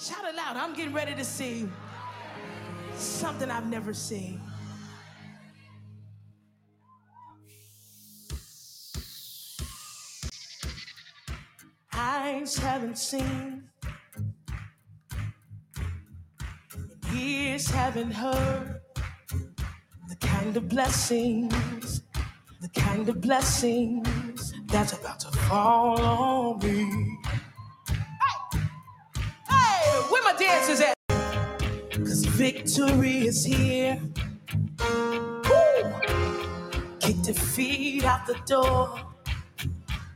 Shout it loud. I'm getting ready to see something I've never seen. Eyes haven't seen, ears haven't heard the kind of blessings, the kind of blessings that's about to fall on me. Dancers at? Cause victory is here. Woo! Kick defeat out the door.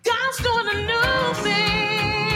God's doing a new thing.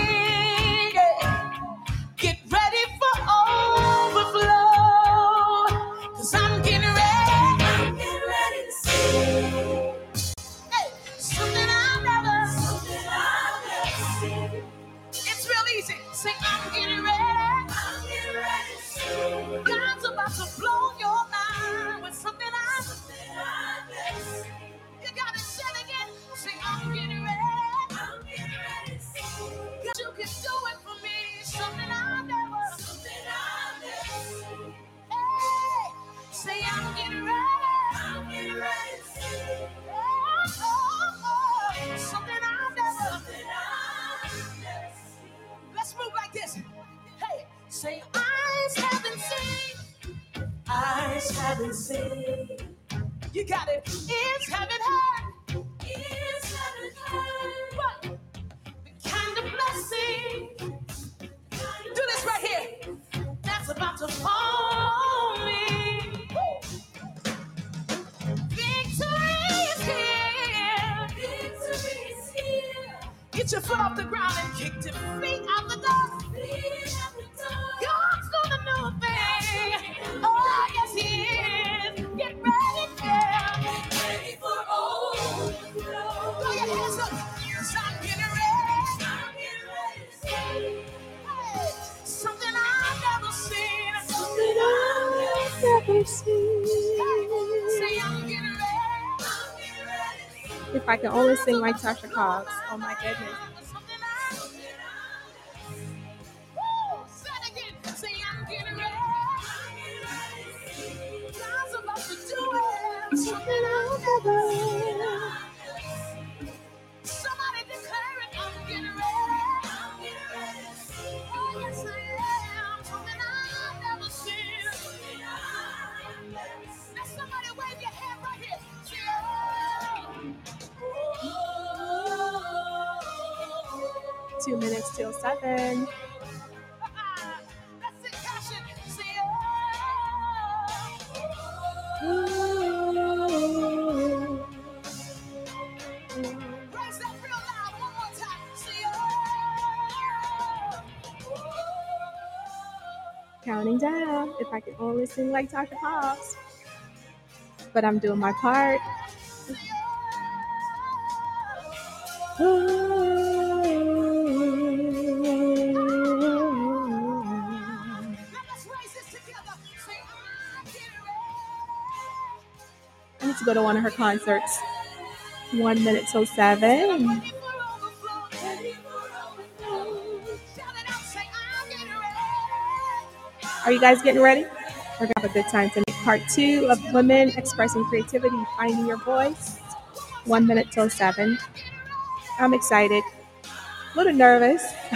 I can only sing like Tasha Cobbs. Oh my goodness. Sing like Tasha Cobbs. But I'm doing my part. I need to go to one of her concerts. One minute till seven. Are you guys getting ready? We're gonna have a good time tonight. Part two of Women Expressing Creativity, Finding Your Voice. One minute till seven. I'm excited. A little nervous.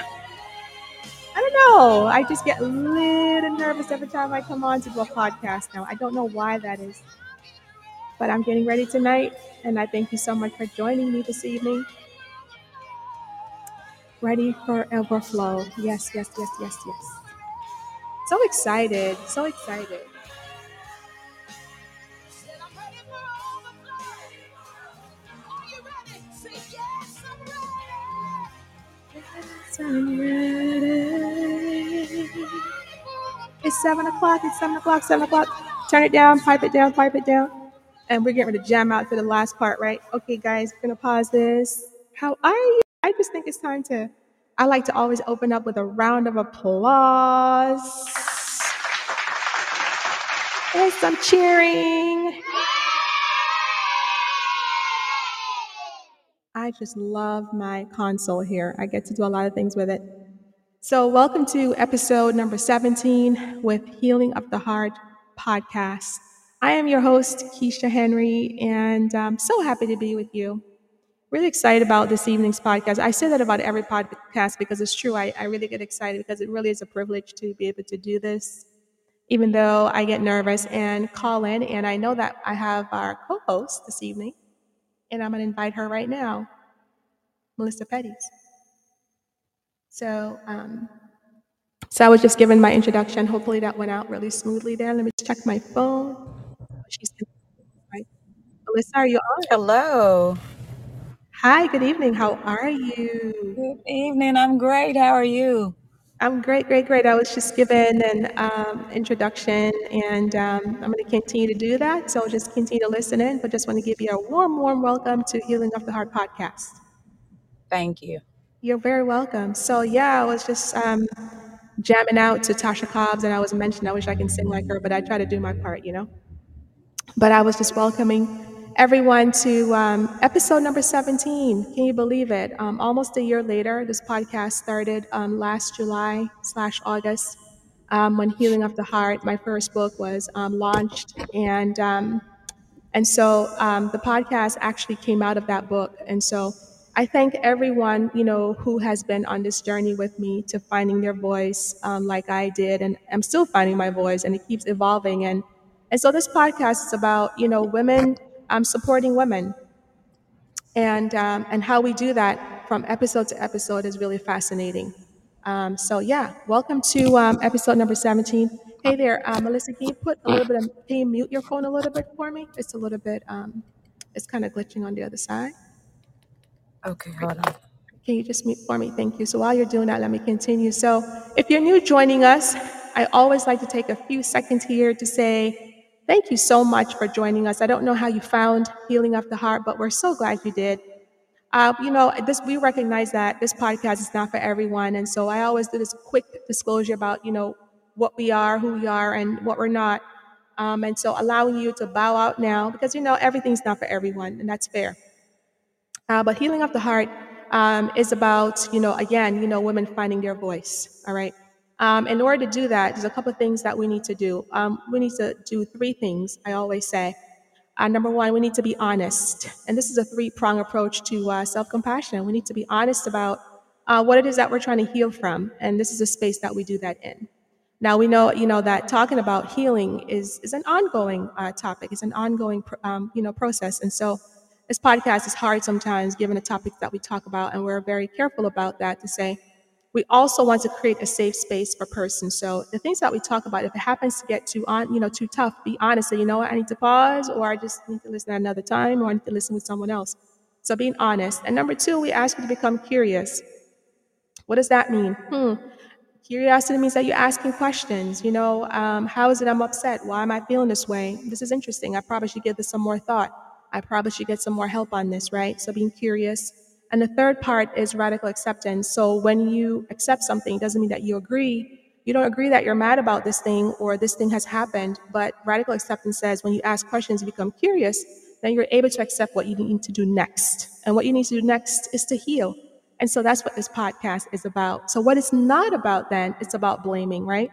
I don't know. I just get a little nervous every time I come on to do a podcast now. I don't know why that is. But I'm getting ready tonight, and I thank you so much for joining me this evening. Ready for overflow. Yes, yes, yes, yes, yes. So excited. So excited. For. It's seven o'clock. It's seven o'clock. Seven o'clock. Turn it down. Pipe it down. Pipe it down. And we're getting ready to jam out to the last part, right? Okay, guys, we're gonna pause this. How are you? I just think it's time to. I like to always open up with a round of applause and some cheering. I just love my console here. I get to do a lot of things with it. So, welcome to episode number 17 with Healing of the Heart podcast. I am your host, Keisha Henry, and I'm so happy to be with you. Really excited about this evening's podcast. I say that about every podcast because it's true. I, I really get excited because it really is a privilege to be able to do this, even though I get nervous and call in. And I know that I have our co host this evening, and I'm going to invite her right now, Melissa Petties. So, um, so I was just given my introduction. Hopefully that went out really smoothly there. Let me check my phone. She's right. Melissa, are you on? Hello. Hi, good evening. How are you? Good evening. I'm great. How are you? I'm great, great, great. I was just given an um, introduction, and um, I'm going to continue to do that. So just continue to listen in, but just want to give you a warm, warm welcome to Healing of the Heart podcast. Thank you. You're very welcome. So yeah, I was just um, jamming out to Tasha Cobbs, and I was mentioning I wish I can sing like her, but I try to do my part, you know. But I was just welcoming everyone to um, episode number 17. Can you believe it? Um, almost a year later, this podcast started um, last July slash August um, when Healing of the Heart, my first book, was um, launched, and um, and so the podcast actually came out of that book, and so I thank everyone, you know, who has been on this journey with me to finding their voice, like I did, and I'm still finding my voice, and it keeps evolving. And and so this podcast is about, you know, women um, supporting women, and um, and how we do that from episode to episode is really fascinating. Um, so yeah, welcome to um, episode number 17. Hey there, uh, Melissa, can you put a little bit of, can you mute your phone a little bit for me? It's a little bit, um, it's kind of glitching on the other side. Okay, hold on. Can you just mute for me? Thank you. So while you're doing that, let me continue. So if you're new joining us, I always like to take a few seconds here to say thank you so much for joining us. I don't know how you found Healing of the Heart, but we're so glad you did. Uh, you know, this we recognize that this podcast is not for everyone, and so I always do this quick disclosure about you know what we are, who we are, and what we're not. Um, and so allowing you to bow out now because you know everything's not for everyone, and that's fair. Uh, but healing of the heart um, is about, you know, again, you know, women finding their voice. All right. Um, in order to do that, there's a couple of things that we need to do. Um, we need to do three things. I always say. Uh, number one, we need to be honest, and this is a three-prong approach to uh, self-compassion. We need to be honest about uh, what it is that we're trying to heal from, and this is a space that we do that in. Now we know, you know, that talking about healing is is an ongoing uh, topic. It's an ongoing, um, you know, process, and so this podcast is hard sometimes given the topics that we talk about, and we're very careful about that to say we also want to create a safe space for persons. So the things that we talk about, if it happens to get too on, you know, too tough, be honest. Say, you know what, I need to pause, or I just need to listen at another time, or I need to listen with someone else. So being honest. And number two, we ask you to become curious. What does that mean? Hmm. Curiosity means that you're asking questions. You know, um, how is it I'm upset? Why am I feeling this way? This is interesting. I probably should give this some more thought. I probably should get some more help on this, right? So being curious. And the third part is radical acceptance. So when you accept something, it doesn't mean that you agree. You don't agree that you're mad about this thing or this thing has happened, but radical acceptance says when you ask questions, you become curious, then you're able to accept what you need to do next. And what you need to do next is to heal. And so that's what this podcast is about. So what it's not about then, it's about blaming, right?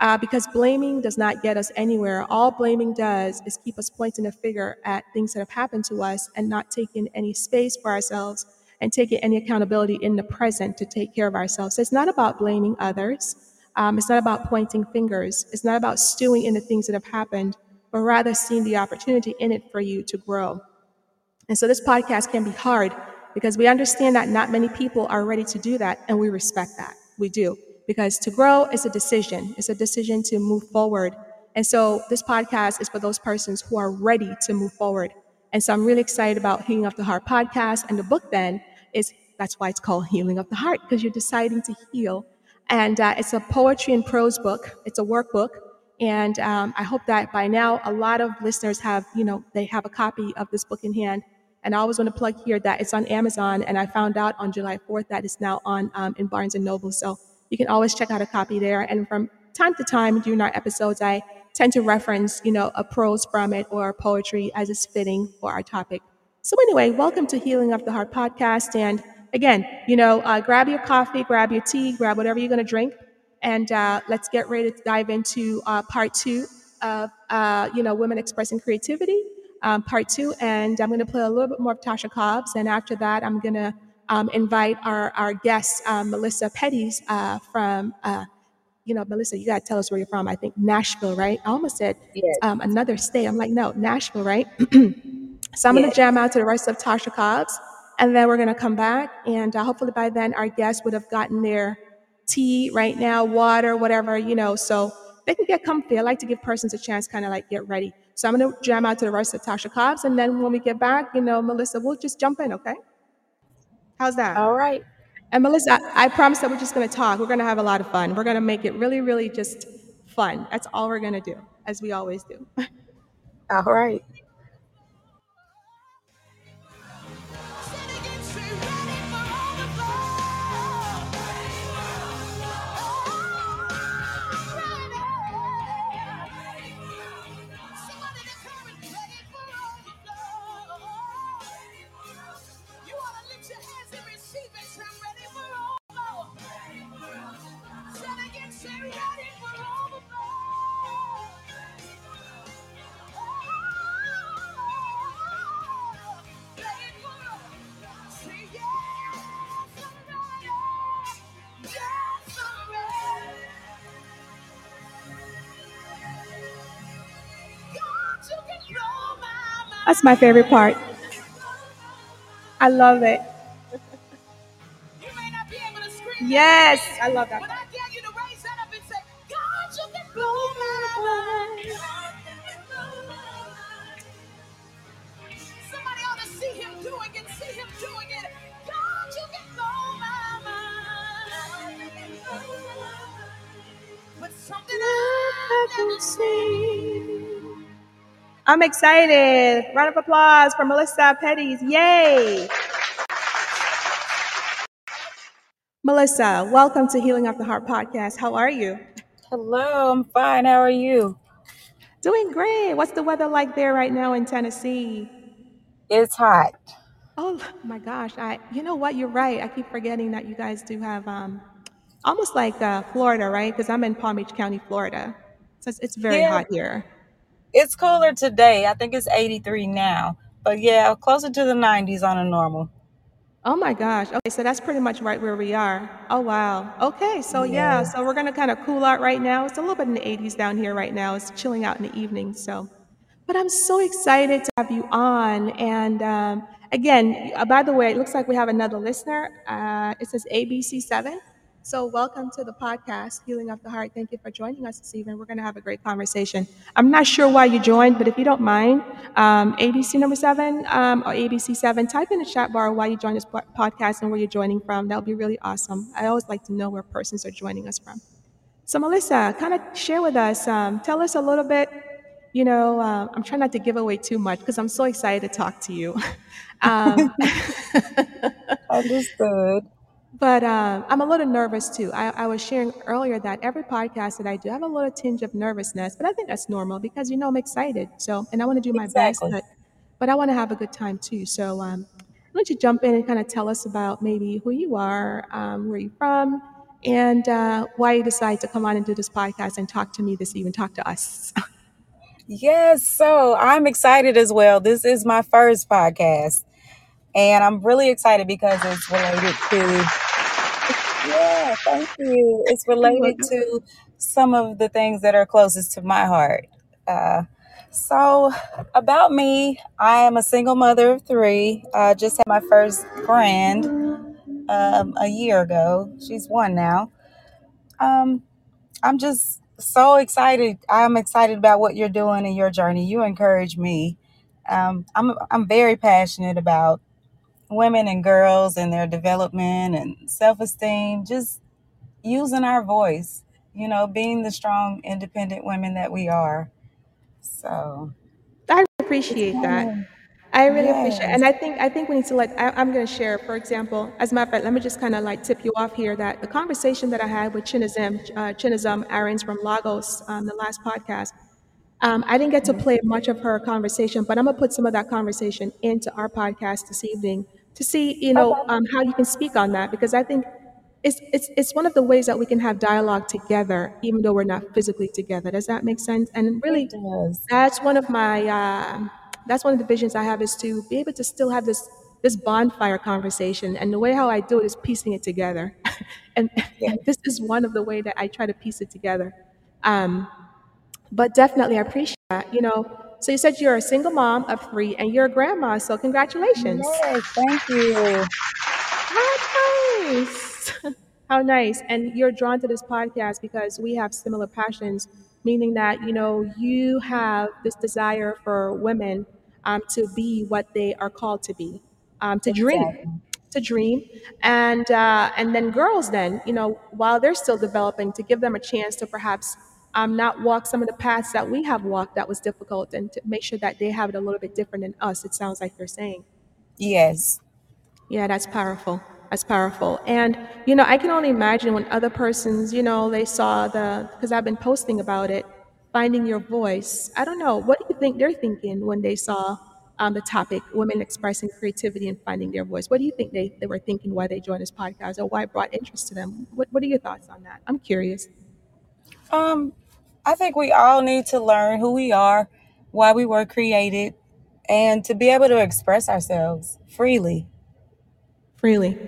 uh, because blaming does not get us anywhere. All blaming does is keep us pointing a finger at things that have happened to us and not taking any space for ourselves and taking any accountability in the present to take care of ourselves. So it's not about blaming others. Um, it's not about pointing fingers. It's not about stewing in the things that have happened, but rather seeing the opportunity in it for you to grow. And so this podcast can be hard because we understand that not many people are ready to do that, and we respect that. We do because to grow is a decision. It's a decision to move forward. And so this podcast is for those persons who are ready to move forward. And so I'm really excited about Healing of the Heart podcast. And the book then is that's why it's called Healing of the Heart, because you're deciding to heal. And uh, it's a poetry and prose book. It's a workbook. And um, I hope that by now a lot of listeners have, you know, they have a copy of this book in hand. And I always want to plug here that it's on Amazon. And I found out on July 4th that it's now on um, in Barnes and Noble. So you can always check out a copy there. And from time to time during our episodes, I tend to reference, you know, a prose from it or poetry as is fitting for our topic. So anyway, welcome to Healing of the Heart podcast. And again, you know, uh, grab your coffee, grab your tea, grab whatever you're going to drink, and uh, let's get ready to dive into uh, part two of, uh, you know, women expressing creativity, um, part two. And I'm going to play a little bit more of Tasha Cobbs, and after that, I'm going to um, invite our our guest, um, Melissa Petties uh, from. You know, Melissa, you got to tell us where you're from. I think Nashville, right? I almost said Yes. um, another state. I'm like, no, Nashville, right? so I'm going to Yes. jam out to the rest of Tasha Cobbs, and then we're going to come back. And uh, hopefully by then, our guests would have gotten their tea right now, water, whatever, you know, so they can get comfy. I like to give persons a chance kind of like get ready. So I'm going to jam out to the rest of Tasha Cobbs, and then when we get back, you know, Melissa, we'll just jump in, okay? How's that? All right. And Melissa, I, promise that we're just going to talk. We're going to have a lot of fun. We're going to make it really, really just fun. That's all we're going to do, as we always do. All right. That's my favorite part. I love it. You may not be able to scream. Yes, I love that I'm excited. Round of applause for Melissa Petties. Yay! Melissa, welcome to Healing of the Heart podcast. How are you? Hello, I'm fine. How are you? Doing great. What's the weather like there right now in Tennessee? It's hot. Oh my gosh! I, you know what? You're right. I keep forgetting that you guys do have um, almost like uh, Florida, right? Because I'm in Palm Beach County, Florida, so it's, it's very Yeah, hot here. It's cooler today. I think it's 83 now. But yeah, closer to the 90s on a normal. Oh my gosh. Okay, so that's pretty much right where we are. Oh wow. Okay, so yeah, Yeah. so we're gonna kind of cool out right now. It's a little bit in the 80s down here right now. It's chilling out in the evening. So, but I'm so excited to have you on. And um, again, uh, by the way, it looks like we have another listener. Uh, it says ABC7. So welcome to the podcast, Healing of the Heart. Thank you for joining us this evening. We're going to have a great conversation. I'm not sure why you joined, but if you don't mind, um, ABC number seven um, or ABC7, type in the chat bar why you joined this po- podcast and where you're joining from. That would be really awesome. I always like to know where persons are joining us from. So, Melissa, kind of share with us, um, tell us a little bit. You know, uh, I'm trying not to give away too much because I'm so excited to talk to you. um, Understood. But um, I'm a little nervous too. I, I was sharing earlier that every podcast that I do, I have a little tinge of nervousness, but I think that's normal because you know I'm excited. So, and I want to do my best, but but I want to have a good time too. So, um, why don't you jump in and kind of tell us about maybe who you are, um, where you're from, and uh, why you decided to come on and do this podcast and talk to me this evening, talk to us. Yes, so I'm excited as well. This is my first podcast, and I'm really excited because it's related to, yeah, thank you. It's related to some of the things that are closest to my heart. Uh, so, about me, I am a single mother of three. I just had my first grand um, a year ago. She's one now. Um, I'm just so excited. I'm excited about what you're doing in your journey. You encourage me. Um, I'm I'm very passionate about women and girls and their development and self-esteem. Just using our voice. You know, being the strong, independent women that we are. So I appreciate that. I really appreciate, Yes. and I think I think we need to like. I, I'm going to share, for example, as a matter of fact, let me just kind of like tip you off here that the conversation that I had with Chinazem, uh, Chinazem Aaron's from Lagos, on the last podcast. Um, I didn't get to play much of her conversation, but I'm gonna put some of that conversation into our podcast this evening to see, you know, um, how you can speak on that because I think it's, it's, it's one of the ways that we can have dialogue together, even though we're not physically together. Does that make sense? And It really, does. that's one of my, uh, that's one of the visions I have is to be able to still have this, this bonfire conversation. And the way how I do it is piecing it together. and, Yeah. and this is one of the way that I try to piece it together. Um, but definitely, I appreciate that. You know, so you said you're a single mom of three and you're a grandma, so congratulations. Yes, thank you. How nice. How nice. And you're drawn to this podcast because we have similar passions, meaning that, you know, you have this desire for women um, to be what they are called to be, um, to dream, Exactly. to dream. And, uh, and then girls, then, you know, while they're still developing, to give them a chance to perhaps um, not walk some of the paths that we have walked that was difficult and to make sure that they have it a little bit different than us, it sounds like you're saying. Yes. Yeah, that's powerful. That's powerful. And, you know, I can only imagine when other persons, you know, they saw the, because I've been posting about it, finding your voice. I don't know. What do you think they're thinking when they saw um, the topic, women expressing creativity and finding their voice? What do you think they, they were thinking why they joined this podcast or why it brought interest to them? What, what are your thoughts on that? I'm curious. Um, I think we all need to learn who we are, why we were created, and to be able to express ourselves freely. Freely.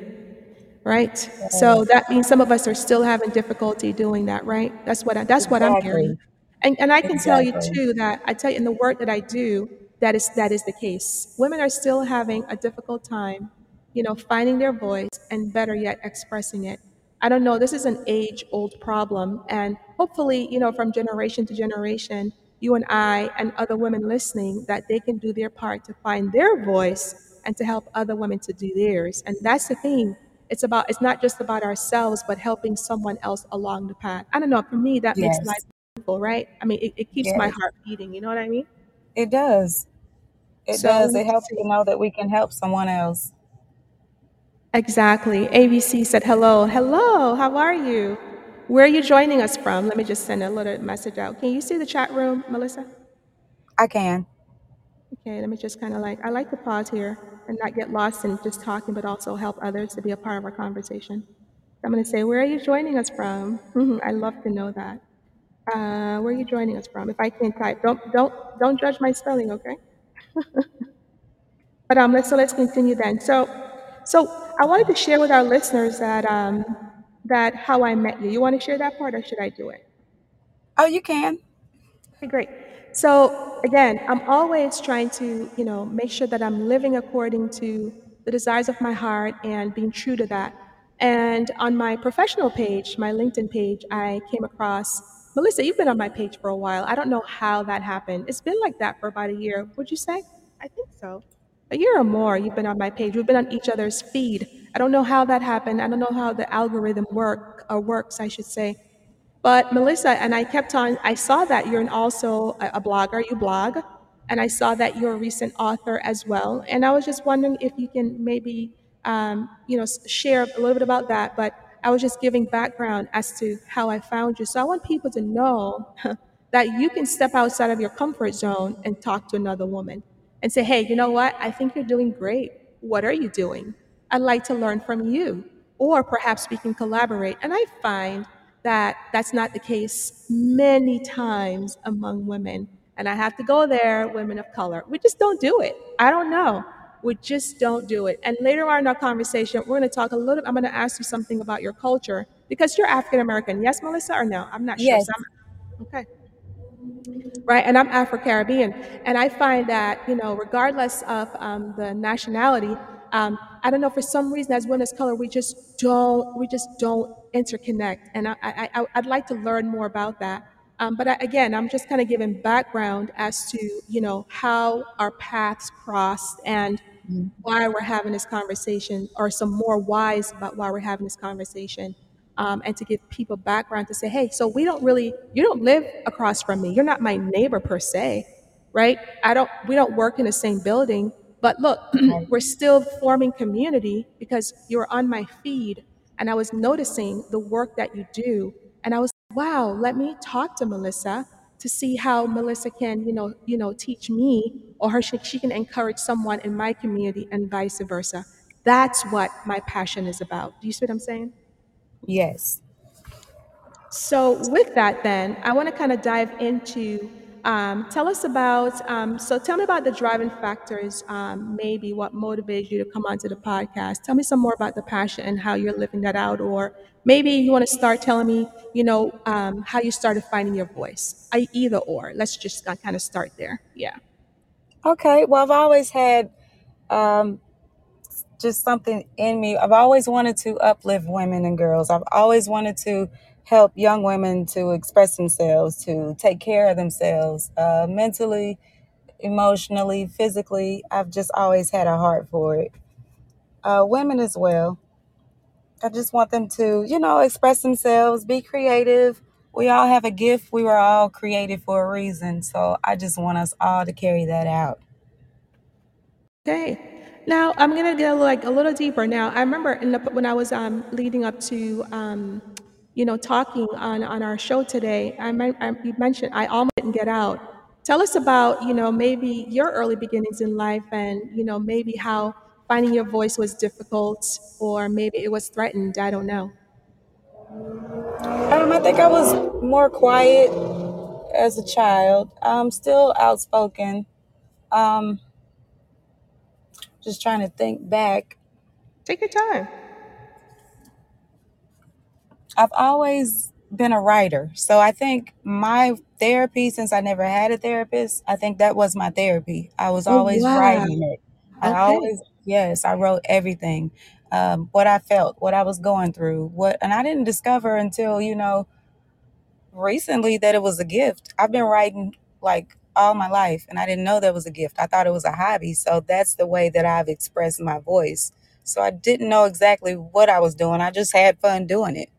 Right? So that means some of us are still having difficulty doing that, right? That's what I, that's what I'm hearing. And and I can tell you too that I tell you in the work that I do that is that is the case. Women are still having a difficult time, you know, finding their voice and better yet expressing it. I don't know, this is an age-old problem and hopefully, you know, from generation to generation, you and I and other women listening that they can do their part to find their voice and to help other women to do theirs. And that's the thing. It's about it's not just about ourselves, but helping someone else along the path. I don't know. For me, that makes life Yes. beautiful, right? I mean, it, it keeps my heart beating. You know what I mean? It does. It So does. It helps to know that we can help someone else. Exactly. ABC said hello. Hello. How are you? Where are you joining us from? Let me just send a little message out. Can you see the chat room, Melissa? I can. Okay, let me just kind of like, I like to pause here and not get lost in just talking, but also help others to be a part of our conversation. I'm going to say, where are you joining us from? Mhm, I love to know that. Uh, where are you joining us from? If I can't type, don't don't don't judge my spelling, okay? But um, let's so let's continue then. So, so I wanted to share with our listeners that um that how I met you. You want to share that part, or should I do it? Oh, you can. Okay, great. So again, I'm always trying to, you know, make sure that I'm living according to the desires of my heart and being true to that. And on my professional page, my LinkedIn page, I came across Melissa. You've been on my page for a while. I don't know how that happened. It's been like that for about a year. Would you say? I think so. A year or more. You've been on my page. We've been on each other's feed. I don't know how that happened. I don't know how the algorithm work or works. I should say. But Melissa, and I kept on, I saw that you're also a, a blogger, you blog, and I saw that you're a recent author as well. And I was just wondering if you can maybe, um, you know, share a little bit about that. But I was just giving background as to how I found you. So I want people to know that you can step outside of your comfort zone and talk to another woman and say, hey, you know what? I think you're doing great. What are you doing? I'd like to learn from you. Or perhaps we can collaborate. And I find that that's not the case many times among women. And I have to go there, women of color. We just don't do it. I don't know. We just don't do it. And later on in our conversation, we're going to talk a little. I'm going to ask you something about your culture because you're African American. Yes, Melissa, or no? I'm not sure. Yes. So I'm, okay right? And I'm Afro Caribbean, and I find that you know, regardless of um, the nationality, um, I don't know for some reason as women of color, we just don't we just don't interconnect, and I, I, I I'd like to learn more about that. Um, but I, again, I'm just kind of giving background as to you know how our paths crossed and Mhm. why we're having this conversation, or some more whys about why we're having this conversation um, and to give people background to say, hey, so we don't really, you don't live across from me. You're not my neighbor per se, right? I don't, we don't work in the same building, but look, we're still forming community because you're on my feed and I was noticing the work that you do. And I was, wow, let me talk to Melissa to see how Melissa can, you know, you know, teach me or her, she, she can encourage someone in my community and vice versa. That's what my passion is about. Do you see what I'm saying? Yes. So, with that, then, I want to kind of dive into um, tell us about, um, so tell me about the driving factors, um, maybe what motivated you to come onto the podcast. Tell me some more about the passion and how you're living that out. Or maybe you want to start telling me, you know, um, how you started finding your voice. I, either or. Let's just kind of start there. Yeah. Okay. Well, I've always had um, just something in me. I've always wanted to uplift women and girls. I've always wanted to help young women to express themselves, to take care of themselves uh, mentally, emotionally, physically. I've just always had a heart for it. Uh, women as well. I just want them to, you know, express themselves, be creative. We all have a gift. We were all created for a reason. So I just want us all to carry that out. Okay. Now I'm gonna get like a little deeper. Now I remember in the, when I was um, leading up to um, you know, talking on, on our show today, I, I, you mentioned I almost didn't get out. Tell us about, you know, maybe your early beginnings in life and, you know, maybe how finding your voice was difficult or maybe it was threatened. I don't know. Um, I think I was more quiet as a child. I'm still outspoken. Um, just trying to think back. Take your time. I've always been a writer. So I think my therapy, since I never had a therapist, I think that was my therapy. I was Oh, always wow. writing it. I Okay. always, yes, I wrote everything. Um, what I felt, what I was going through, what, and I didn't discover until, you know, recently that it was a gift. I've been writing like all my life and I didn't know that was a gift. I thought it was a hobby. So that's the way that I've expressed my voice. So I didn't know exactly what I was doing. I just had fun doing it.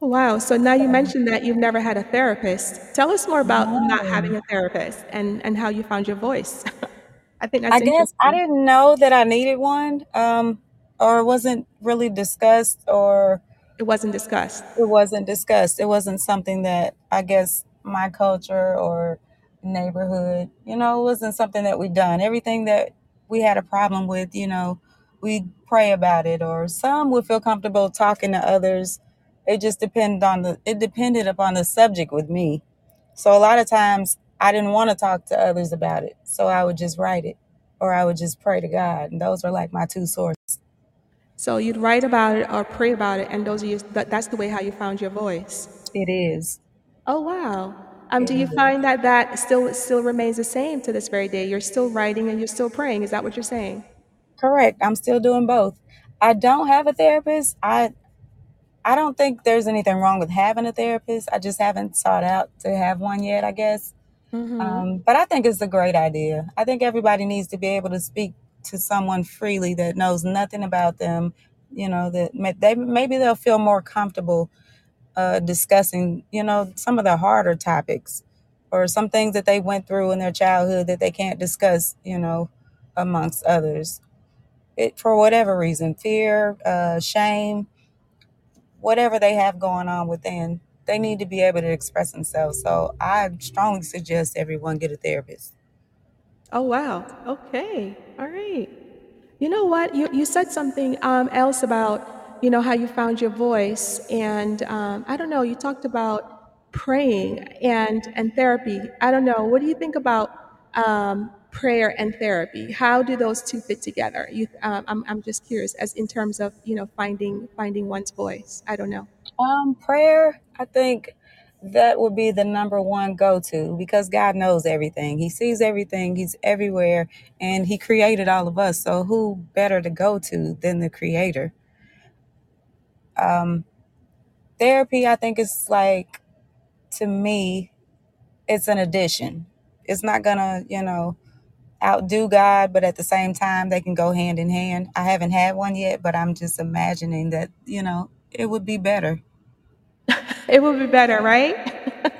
Wow. So now you mentioned that you've never had a therapist. Tell us more about not having a therapist and, and how you found your voice. I think that's I guess I didn't know that I needed one, um, or it wasn't really discussed, or It wasn't discussed. it wasn't discussed. It wasn't something that I guess my culture or neighborhood, you know, it wasn't something that we done. Everything that we had a problem with, you know, we pray about it, or some would feel comfortable talking to others. It just depended on the it depended upon the subject with me. So a lot of times I didn't want to talk to others about it. So I would just write it or I would just pray to God. And those were like my two sources. So you'd write about it or pray about it, and those are your, that, that's the way how you found your voice. It is. Oh wow. Um, do you find that that still still remains the same to this very day? You're still writing and you're still praying. Is that what you're saying? Correct. I'm still doing both. I don't have a therapist. I I don't think there's anything wrong with having a therapist. I just haven't sought out to have one yet, I guess. Mm-hmm. Um, but I think it's a great idea. I think everybody needs to be able to speak to someone freely that knows nothing about them. You know that may, they maybe they'll feel more comfortable uh, discussing, you know, some of the harder topics or some things that they went through in their childhood that they can't discuss, you know, amongst others. It for whatever reason, fear, uh, shame, whatever they have going on within, they need to be able to express themselves. So I strongly suggest everyone get a therapist. Oh wow. Okay. All right. You know what? You you said something um, else about you know how you found your voice, and um, I don't know. You talked about praying and and therapy. I don't know. What do you think about um, prayer and therapy? How do those two fit together? You, um, I'm I'm just curious as in terms of you know finding finding one's voice. I don't know. Um, prayer, I think that would be the number one go to because God knows everything. He sees everything, He's everywhere, and He created all of us. So, who better to go to than the Creator? Um, therapy, I think, is like, to me, it's an addition. It's not gonna, you know, outdo God, but at the same time, they can go hand in hand. I haven't had one yet, but I'm just imagining that, you know, it would be better. It would be better, right?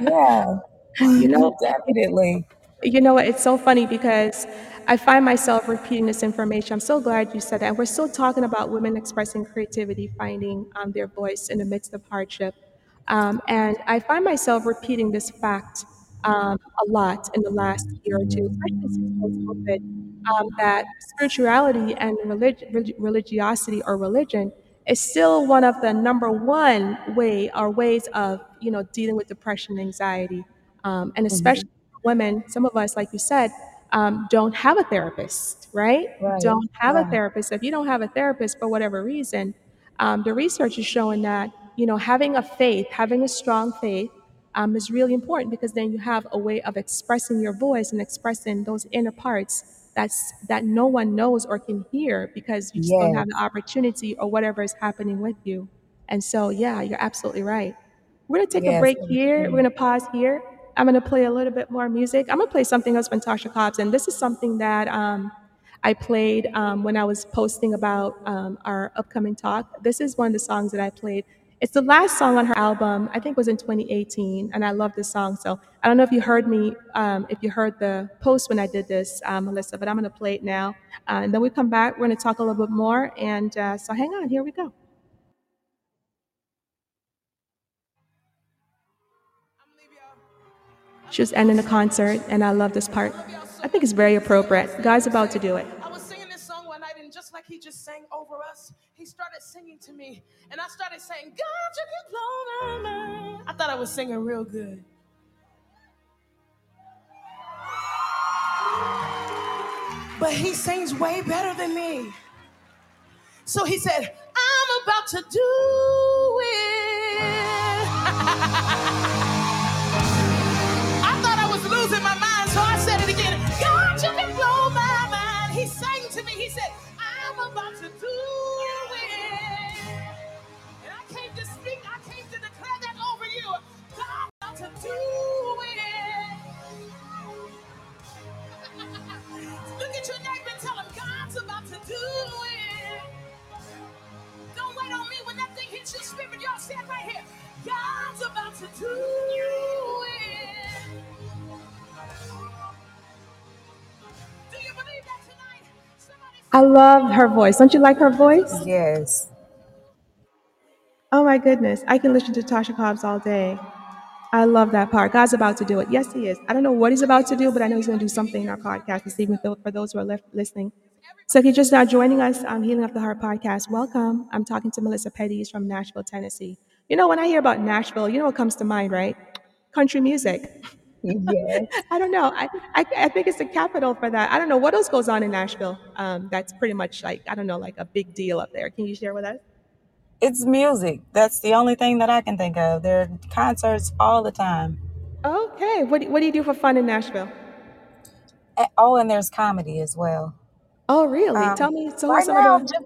Yeah, you know, definitely. You know what? It's so funny because I find myself repeating this information. I'm so glad you said that. And we're still talking about women expressing creativity, finding um, their voice in the midst of hardship. Um, and I find myself repeating this fact um, a lot in the last year or two, especially since COVID. um, that spirituality and relig- religiosity or religion is still one of the number one way or ways of you know dealing with depression and anxiety um, and hmm especially women some of us like you said um, don't have a therapist right Right. don't have a therapist if you don't have a therapist for whatever reason um, the research is showing that you know having a faith having a strong faith um, is really important because then you have a way of expressing your voice and expressing those inner parts that's that no one knows or can hear because you just don't have the opportunity or whatever is happening with you. And so, yeah, you're absolutely right. We're gonna take a break here. We're gonna pause here. I'm gonna play a little bit more music. I'm gonna play something else from Tasha Cobbs, and this is something that um, I played um, when I was posting about um, our upcoming talk. This is one of the songs that I played. It's the last song on her album. I think it was in 2018, and I love this song. So I don't know if you heard me, um, if you heard the post when I did this, um, Melissa, but I'm going to play it now. Uh, and then we come back. We're going to talk a little bit more. And uh, so hang on. Here we go. She was ending the concert, and I love this part. I think it's very appropriate. God's about to do it. I was singing this song one night, and just like he just sang over us, he started singing to me, and I started saying, "God, you can blow my mind." I thought I was singing real good, but he sings way better than me. So he said, "I'm about to do it." spirit. Y'all stand right here. God's about to do it. Do you believe that tonight? Somebody I love her voice. Don't you like her voice? Yes. Oh my goodness. I can listen to Tasha Cobbs all day. I love that part. God's about to do it. Yes, He is. I don't know what He's about to do, but I know He's going to do something in our podcast this evening for those who are left listening. So if you're just now joining us on Healing Up the Heart podcast, welcome. I'm talking to Melissa Petty from Nashville, Tennessee. You know, when I hear about Nashville, you know what comes to mind, right? Country music. Yes. I don't know. I, I, I think it's the capital for that. I don't know what else goes on in Nashville. Um, that's pretty much like, I don't know, like a big deal up there. Can you share with us? It's music. That's the only thing that I can think of. There are concerts all the time. Okay. What, do- what do you do for fun in Nashville? Eh, Oh, and there's comedy as well. Oh, really? Um, Tell me, tell me right some now, of I've the. just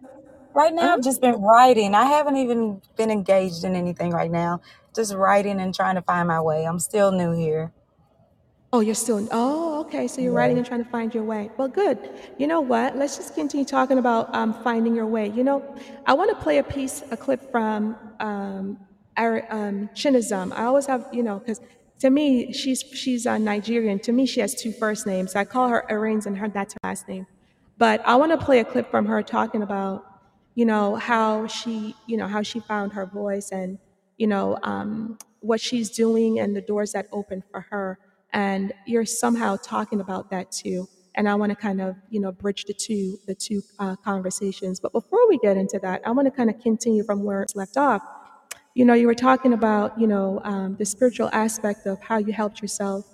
right now, Uh-huh. I've just been writing. I haven't even been engaged in anything right now. Just writing and trying to find my way. I'm still new here. Oh, you're still. Oh, okay. So you're writing Yeah. and trying to find your way. Well, good. You know what? Let's just continue talking about um, finding your way. You know, I want to play a piece, a clip from um, Ari- um. I always have, you know, because to me, she's she's uh, Nigerian. To me, she has two first names. I call her Arrains, and her that's her last name. But I want to play a clip from her talking about, you know, how she, you know, how she found her voice and, you know, um, what she's doing and the doors that open for her. And you're somehow talking about that too. And I want to kind of, you know, bridge the two, the two uh, conversations. But before we get into that, I want to kind of continue from where it's left off you know you were talking about you know um, the spiritual aspect of how you helped yourself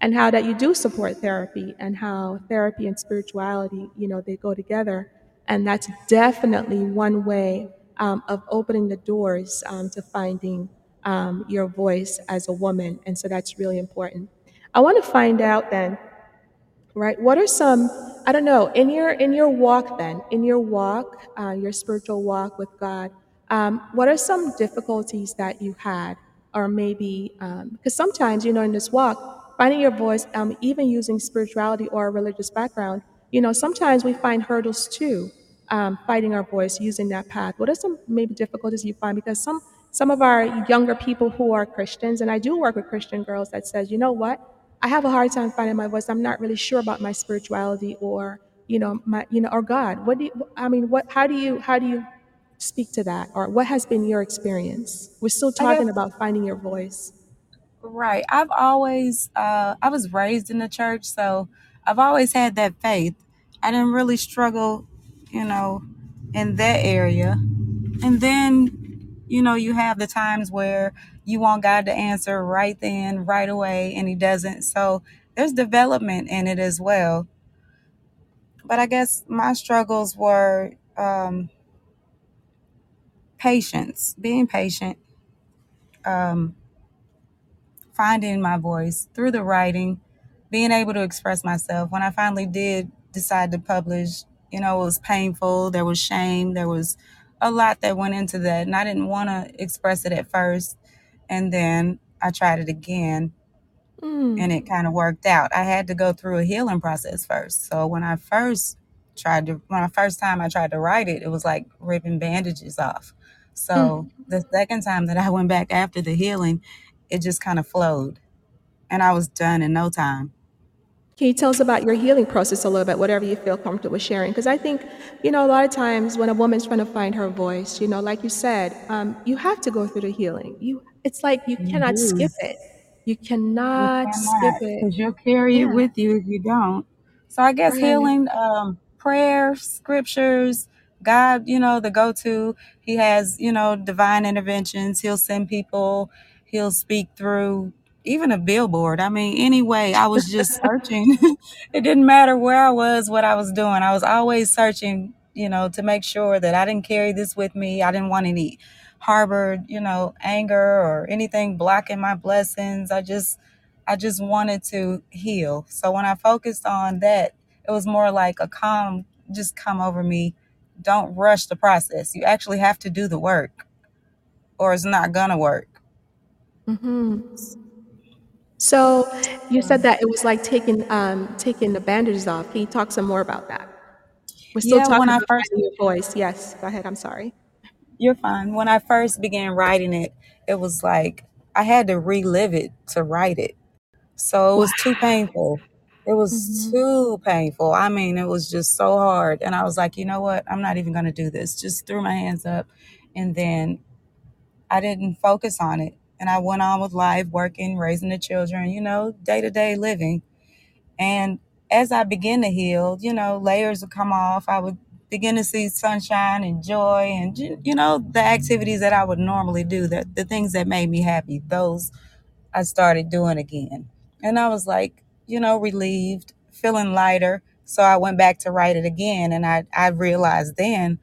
and how that you do support therapy and how therapy and spirituality you know they go together. And that's definitely one way um, of opening the doors um, to finding um, your voice as a woman. And so that's really important. I want to find out then right what are some i don't know in your in your walk then in your walk uh, your spiritual walk with god um, what are some difficulties that you had or maybe because sometimes you know in this walk finding your voice um, even using spirituality or a religious background you know sometimes we find hurdles too um, finding our voice using that path what are some maybe difficulties you find because some some of our younger people who are christians and i do work with christian girls that says you know what I have a hard time finding my voice. I'm not really sure about my spirituality or you know my you know or God. What do you, I mean? What how do you how do you speak to that or what has been your experience? We're still talking about finding your voice. Right. I've always uh I was raised in the church, so I've always had that faith. I didn't really struggle, you know, in that area. And then, you know, you have the times where you want God to answer right then, right away, and He doesn't. So there's development in it as well. But I guess my struggles were um, patience, being patient, um, finding my voice through the writing, being able to express myself. When I finally did decide to publish, you know, it was painful. There was shame. There was a lot that went into that. And I didn't want to express it at first. And then I tried it again Mm. and it kind of worked out. I had to go through a healing process first. So when I first tried to, when I first time I tried to write it, it was like ripping bandages off. So the second time that I went back after the healing, it just kind of flowed and I was done in no time. Can you tell us about your healing process a little bit, whatever you feel comfortable sharing? Because I think, you know, a lot of times when a woman's trying to find her voice, you know, like you said, um, you have to go through the healing. You, it's like you cannot skip it. You You cannot skip it. because you'll carry it with you if you don't. So I guess right. healing, um, prayer, scriptures, God, you know, the go-to. He has, you know, divine interventions. He'll send people. He'll speak through even a billboard. I mean, anyway, I was just searching. it didn't matter where I was, what I was doing. I was always searching, you know, to make sure that I didn't carry this with me. I didn't want any harbored, you know, anger or anything blocking my blessings. I just I just wanted to heal. So when I focused on that, it was more like a calm just come over me. Don't rush the process. You actually have to do the work or it's not gonna work. Hmm So you said that it was like taking um, taking the bandages off. Can you talk some more about that? We're still Yeah, when talking I about first finding your voice. Yes, go ahead. I'm sorry. you're fine. When I first began writing it, it was like I had to relive it to write it. So it Wow. was too painful. It was hmm too painful. I mean, it was just so hard. And I was like, you know what? I'm not even going to do this. Just threw my hands up. And then I didn't focus on it. And I went on with life, working, raising the children, you know, day to day living. And as I began to heal, you know, layers would come off. I would begin to see sunshine and joy and, you know, the activities that I would normally do, that the things that made me happy, those I started doing again. And I was like, you know, relieved, feeling lighter. So I went back to write it again. And I, I realized then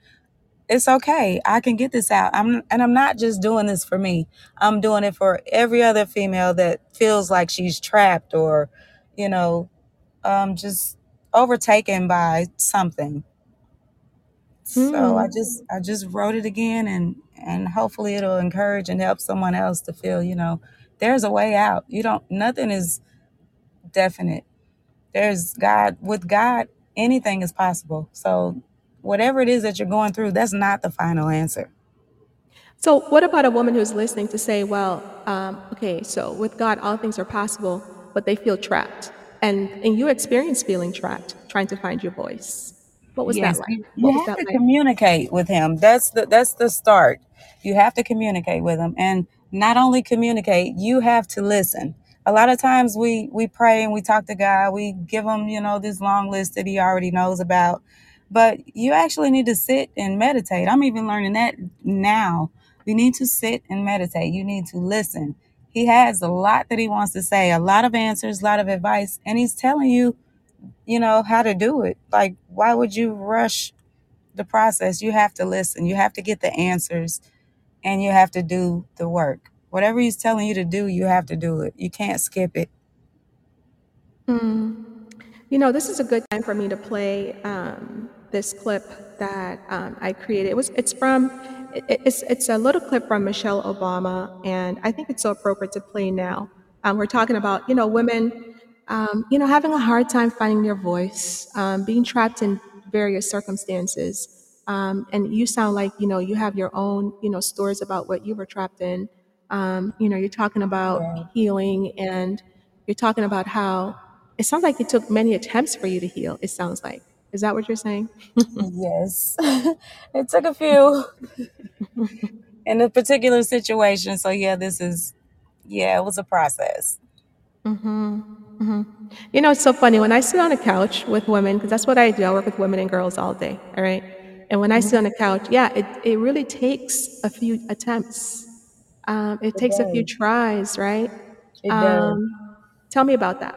it's okay. I can get this out. I'm and I'm not just doing this for me. I'm doing it for every other female that feels like she's trapped or, you know, um, just overtaken by something. So I Hmm. just I just wrote it again and and hopefully it'll encourage and help someone else to feel, you know, there's a way out. You don't nothing is definite. There's God with God anything is possible. So whatever it is that you're going through, that's not the final answer. So, what about a woman who's listening to say, well, um, okay, so with God, all things are possible, but they feel trapped. And, and you experience feeling trapped, trying to find your voice. What was that like? you, What you was have that to like? communicate with him. That's the that's the start. You have to communicate with him, and not only communicate, you have to listen. A lot of times we we pray and we talk to God. We give him you know this long list that he already knows about, but you actually need to sit and meditate. I'm even learning that now. We need to sit and meditate. You need to listen. He has a lot that he wants to say, a lot of answers, a lot of advice, and he's telling you you know how to do it like why would you rush the process you have to listen you have to get the answers and you have to do the work whatever he's telling you to do you have to do it you can't skip it Mm. You know, this is a good time for me to play um, this clip that um, I created. It was, it's from, it, it's, it's a little clip from Michelle Obama, and I think it's so appropriate to play now. Um, we're talking about, you know, women, um, you know, having a hard time finding their voice, um, being trapped in various circumstances. Um, and you sound like, you know, you have your own, you know, stories about what you were trapped in. Um, you know, you're talking about yeah healing and you're talking about how it sounds like it took many attempts for you to heal. It sounds like. Is that what you're saying? yes it took a few in a particular situation so yeah this is yeah it was a process hmm hmm You know, it's so funny when I sit on a couch with women, because that's what I do. I work with women and girls all day. All right. And when I sit on a couch, yeah, it, it really takes a few attempts. Um, it It takes a few tries, right? It does. Um, tell me about that.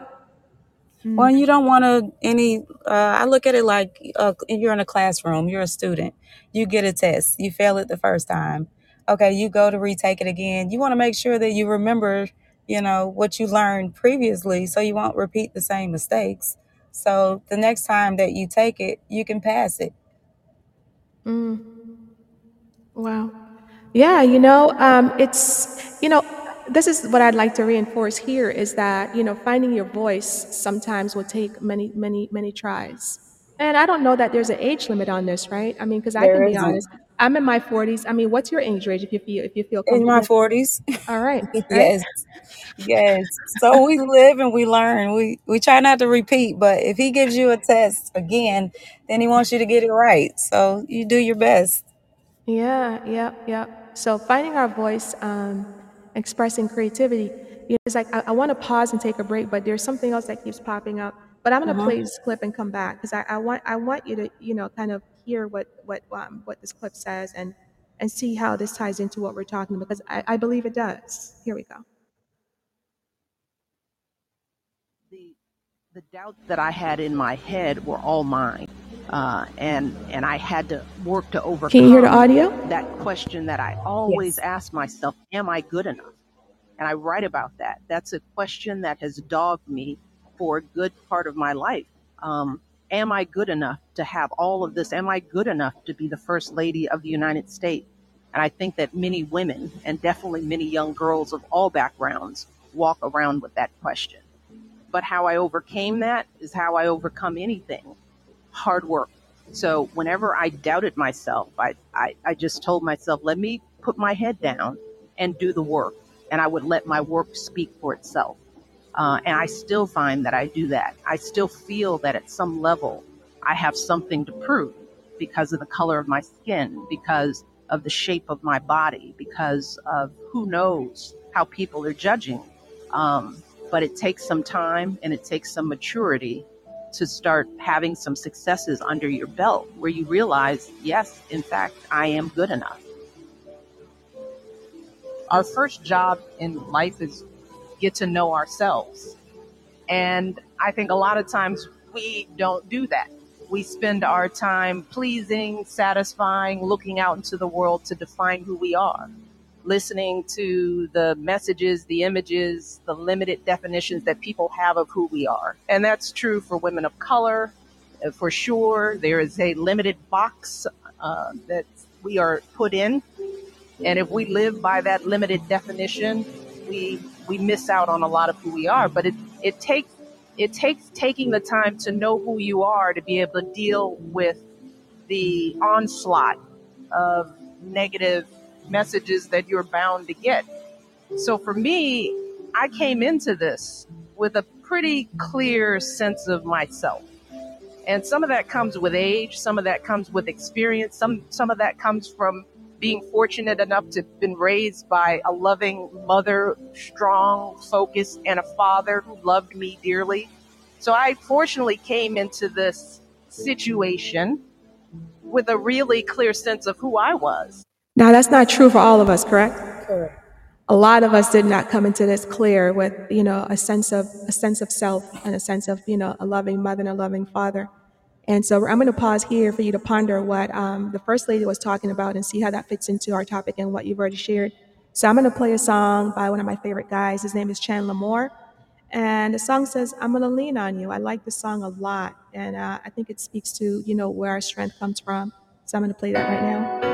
Well, you don't want to any. Uh, I look at it like uh, you're in a classroom. You're a student. You get a test. You fail it the first time. Okay, you go to retake it again. You want to make sure that you remember, you know, what you learned previously, so you won't repeat the same mistakes. So the next time that you take it, you can pass it. Mm. Wow. Yeah, you know, um, it's, you know, this is what I'd like to reinforce here is that, you know, finding your voice sometimes will take many, many, many tries. And I don't know that there's an age limit on this, right? I mean, because I can be isn't. honest. I'm in my 40s. I mean, what's your age range if you feel if you feel In my forties. All right, right? yes. Yes. So we live and we learn. We we try not to repeat, but if he gives you a test again, then he wants you to get it right. So you do your best. Yeah, yep, yep. So finding our voice, um, expressing creativity. You know, it's like I, I want to pause and take a break, but there's something else that keeps popping up. But I'm gonna Uh-huh. play this clip and come back because I, I want I want you to you know kind of hear what what um, what this clip says and and see how this ties into what we're talking about because I, I believe it does. Here we go. the the doubts that I had in my head were all mine, uh, and and I had to work to overcome. Can you hear the audio? that question that I always Yes. ask myself: Am I good enough? And I write about that. That's a question that has dogged me for a good part of my life. Um, am I good enough to have all of this? Am I good enough to be the first lady of the United States? And I think that many women, and definitely many young girls of all backgrounds, walk around with that question. But how I overcame that is how I overcome anything hard work. So whenever I doubted myself, I, I, I just told myself, let me put my head down and do the work. And I would let my work speak for itself. Uh, and I still find that I do that. I still feel that at some level I have something to prove because of the color of my skin, because of the shape of my body, because of who knows how people are judging. Um, but it takes some time and it takes some maturity to start having some successes under your belt where you realize, yes, in fact, I am good enough. Our first job in life is get to know ourselves. And I think a lot of times we don't do that. We spend our time pleasing, satisfying, looking out into the world to define who we are, listening to the messages, the images, the limited definitions that people have of who we are. And that's true for women of color, uh, for sure. There is a limited box uh, that we are put in. And if we live by that limited definition, we we miss out on a lot of who we are. But it, it takes it takes taking the time to know who you are to be able to deal with the onslaught of negative messages that you're bound to get. So for me, I came into this with a pretty clear sense of myself. And some of that comes with age, some of that comes with experience, some some of that comes from being fortunate enough to have been raised by a loving mother, strong, focused, and a father who loved me dearly. So I fortunately came into this situation with a really clear sense of who I was. Now that's not true for all of us, correct? Correct. A lot of us did not come into this clear with you know a sense of a sense of self and a sense of you know a loving mother and a loving father. And so I'm going to pause here for you to ponder what um, the First Lady was talking about and see how that fits into our topic and what you've already shared. So I'm going to play a song by one of my favorite guys. His name is Chandler Moore. And the song says, I'm going to lean on you. I like the song a lot. And uh, I think it speaks to, you know, where our strength comes from. So I'm going to play that right now.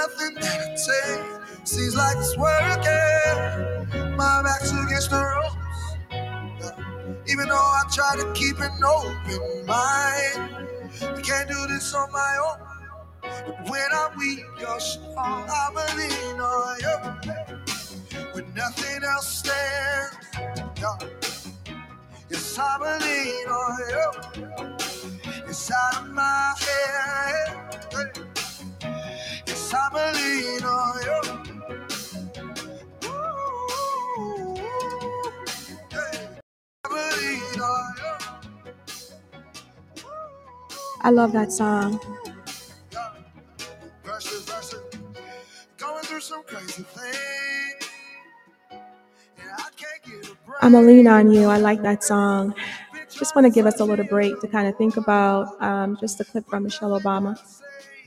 Nothing that I take seems like it's working. My back's against the ropes, even though I try to keep an open mind. I can't do this on my own. But when I'm weak, you're strong. I believe on you. When nothing else stands, God. Yes, I believe on you. Inside of my head. Yes, I believe on you. Ooh, hey. I believe on you. I love that song. Yeah. Versus, versus. Going through some crazy things. And I can't get a break. I'm gonna lean on you. I like that song. Just want to give us a little break to kind of think about um, just a clip from Michelle Obama.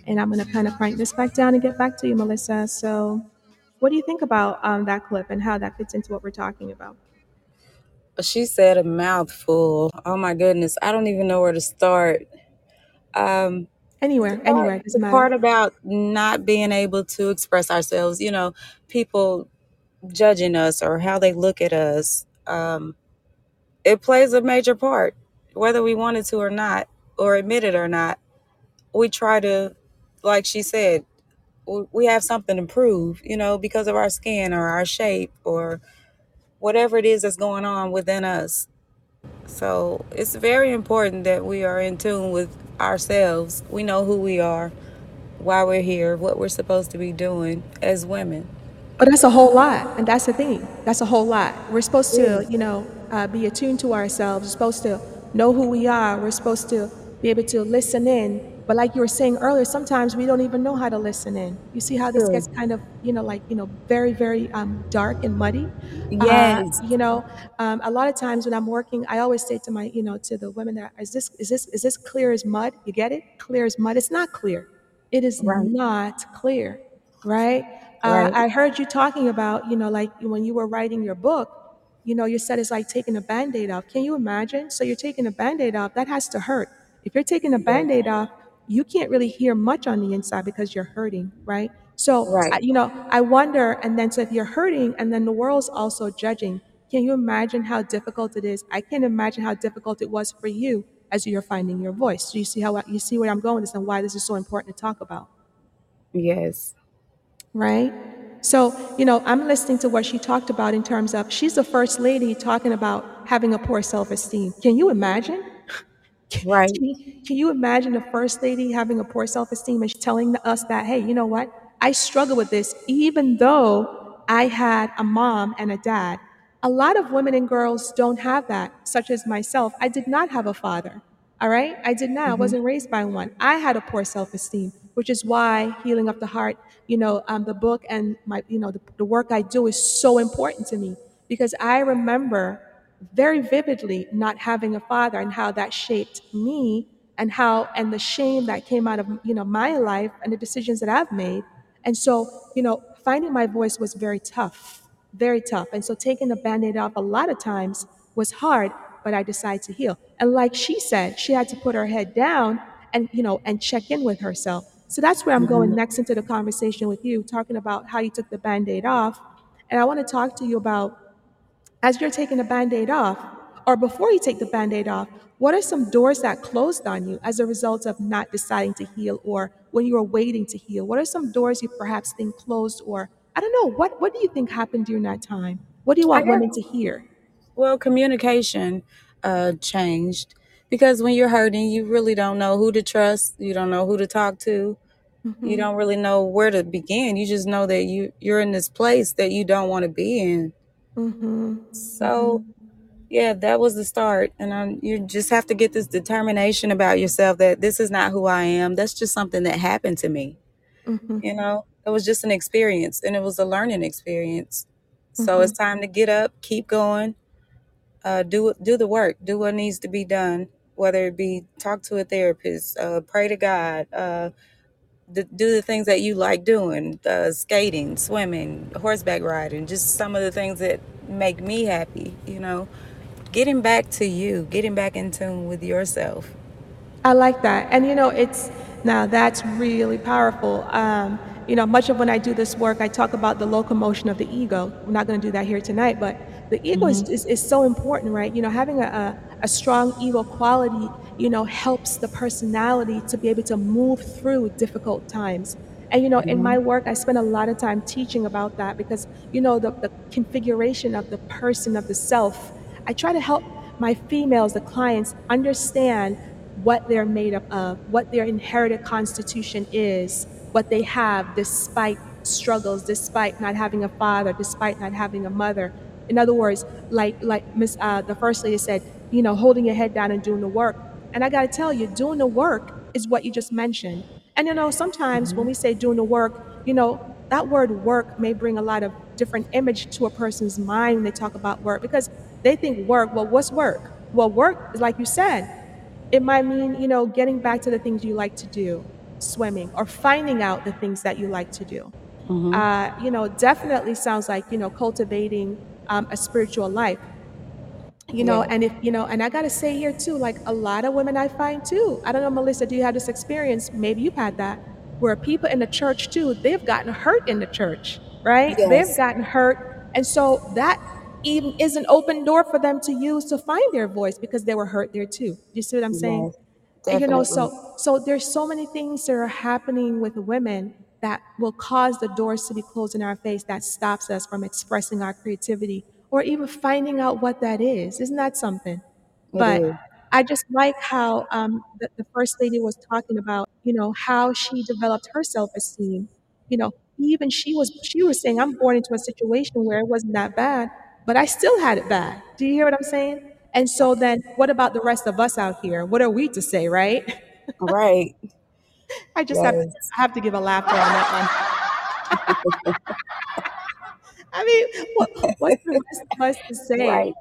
And I'm going to kind of crank this back down and get back to you, Melissa. So, what do you think about um, that clip and how that fits into what we're talking about? She said a mouthful. Oh my goodness. I don't even know where to start. Um, Anywhere, part, anywhere, it the doesn't matter. part about not being able to express ourselves, you know, people judging us or how they look at us, um, it plays a major part, whether we wanted to or not, or admit it or not. We try to, like she said, we have something to prove, you know, because of our skin or our shape or whatever it is that's going on within us. So it's very important that we are in tune with ourselves. We know who we are, why we're here, what we're supposed to be doing as women. But that's a whole lot, and that's the thing. That's a whole lot. We're supposed to, you know, uh, be attuned to ourselves. We're supposed to know who we are. We're supposed to be able to listen in. But like you were saying earlier, sometimes we don't even know how to listen in. You see how this True. gets kind of, you know, like you know, very, very um, dark and muddy. Uh, Yes. you know, um, a lot of times when I'm working, I always say to my, you know, to the women that is this is this is this clear as mud? You get it? Clear as mud. It's not clear. It is Right. not clear, right? Uh, Right. I heard you talking about, you know, like when you were writing your book, you know, you said it's like taking a band aid off. Can you imagine? So you're taking a band aid off, that has to hurt. If you're taking a band aid off, you can't really hear much on the inside because you're hurting, right? So, Right. you know, I wonder, and then so if you're hurting and then the world's also judging, can you imagine how difficult it is? I can't imagine how difficult it was for you as you're finding your voice. So you see how you see where I'm going with this and why this is so important to talk about Yes. right? So, you know, I'm listening to what she talked about in terms of she's the first lady talking about having a poor self esteem. Can you imagine? Can Right. you, can you imagine the first lady having a poor self esteem and telling us that, hey, you know what? I struggle with this even though I had a mom and a dad. A lot of women and girls don't have that, such as myself. I did not have a father. All right? I did not. I hmm wasn't raised by one. I had a poor self esteem, which is why Healing of the Heart, you know, um, the book and my, you know, the, the work I do is so important to me because I remember very vividly not having a father and how that shaped me and how and the shame that came out of you know my life and the decisions that I've made. And so, you know, finding my voice was very tough, very tough. And so taking the band-aid off a lot of times was hard, but I decided to heal. And like she said, she had to put her head down and you know and check in with herself. So that's where I'm hmm going next into the conversation with you, talking about how you took the band-aid off. And I want to talk to you about as you're taking the band aid off, or before you take the band aid off, what are some doors that closed on you as a result of not deciding to heal or when you were waiting to heal? What are some doors you perhaps think closed or I don't know, what, what do you think happened during that time? What do you I want women to hear? well, communication uh, changed because when you're hurting, you really don't know who to trust. You don't know who to talk to. You don't really know where to begin. You just know that you you're in this place that you don't want to be in. Mm-hmm. So yeah, that was the start, and um, you just have to get this determination about yourself that this is not who I am. That's just something that happened to me. Mm-hmm. You know, it was just an experience, and it was a learning experience. So it's time to get up, keep going, uh, do do the work, do what needs to be done. Whether it be talk to a therapist, uh, pray to God, uh, d- do the things that you like doing, uh, skating, swimming, horseback riding, just some of the things that make me happy. You know, getting back to you, getting back in tune with yourself. I like that. And you know, it's now that's really powerful. Um, you know, much of when I do this work, I talk about the locomotion of the ego. We're not going to do that here tonight, but the ego is, hmm is, is so important, right? You know, having a, a, a strong ego quality, you know, helps the personality to be able to move through difficult times. And you know, in my work, I spend a lot of time teaching about that because you know the, the configuration of the person of the self. I try to help my females, the clients, understand what they're made up of, what their inherited constitution is, what they have despite struggles, despite not having a father, despite not having a mother. In other words, like like Miss uh, the first lady said, you know, holding your head down and doing the work. And I got to tell you, doing the work is what you just mentioned. And you know, sometimes when we say doing the work, you know, that word work may bring a lot of different image to a person's mind when they talk about work because they think work, well, what's work? Well, work is like you said, it might mean, you know, getting back to the things you like to do, swimming, or finding out the things that you like to do. Uh, you know, definitely sounds like, you know, cultivating um, a spiritual life you know Yeah. and if you know and i gotta say here too like a lot of women i find too i don't know melissa do you have this experience? Maybe you've had that where people in the church too they've gotten hurt in the church right? They've gotten hurt and so that even is an open door for them to use to find their voice because they were hurt there too. You see what i'm saying? Yes. you know so so there's so many things that are happening with women that will cause the doors to be closed in our face that stops us from expressing our creativity or even finding out what that is. Isn't that something? It but is. i just like how um, the, the first lady was talking about you know how she developed her self-esteem. You know even she was she was saying i'm born into a situation where it wasn't that bad but i still had it bad. Do you hear what i'm saying? And so then what about the rest of us out here? What are we to say right? Right. I just have to I have to give a laughter on that one. I mean, what, what's the rest of us to say? Right.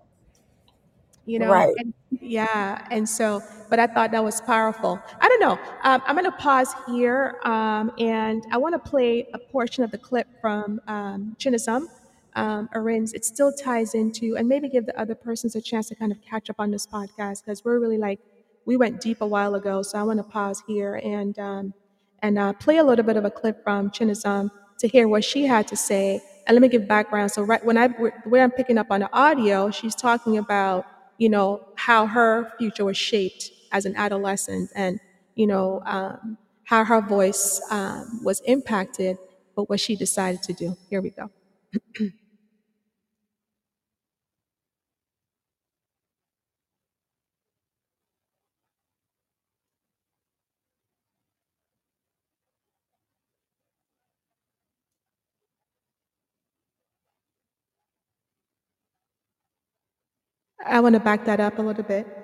you know Right. and yeah and so but i thought that was powerful i don't know um, i'm going to pause here um, and i want to play a portion of the clip from um, chinasum um, Arins. it still ties into and maybe give the other persons a chance to kind of catch up on this podcast because we're really like we went deep a while ago so i want to pause here and um, and uh, play a little bit of a clip from Chinazam to hear what she had to say. And let me give background. So right when I where I'm picking up on the audio, she's talking about you know how her future was shaped as an adolescent, and you know um, how her voice um, was impacted, but what she decided to do. Here we go. I want to back that up a little bit.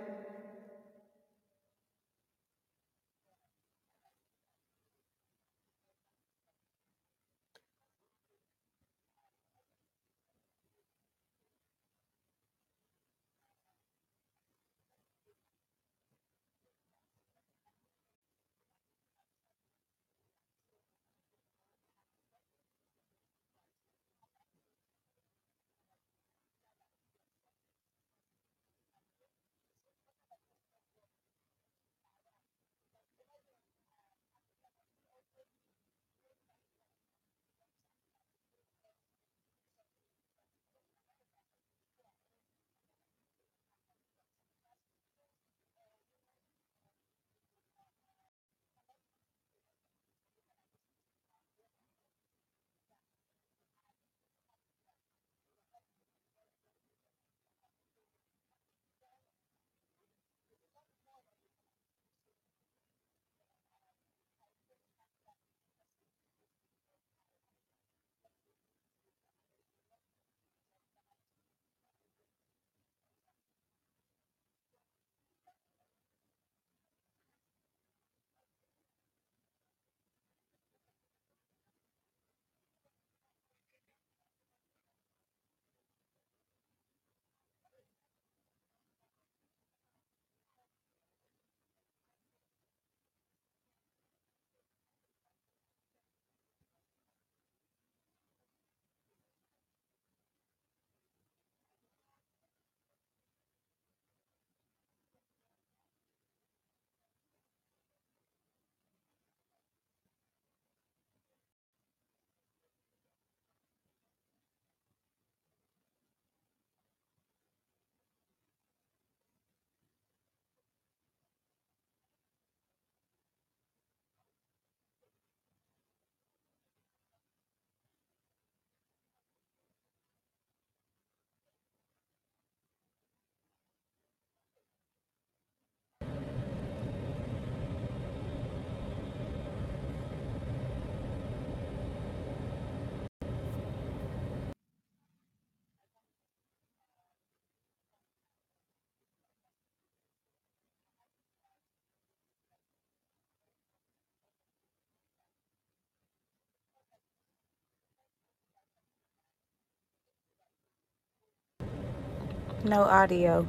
No audio.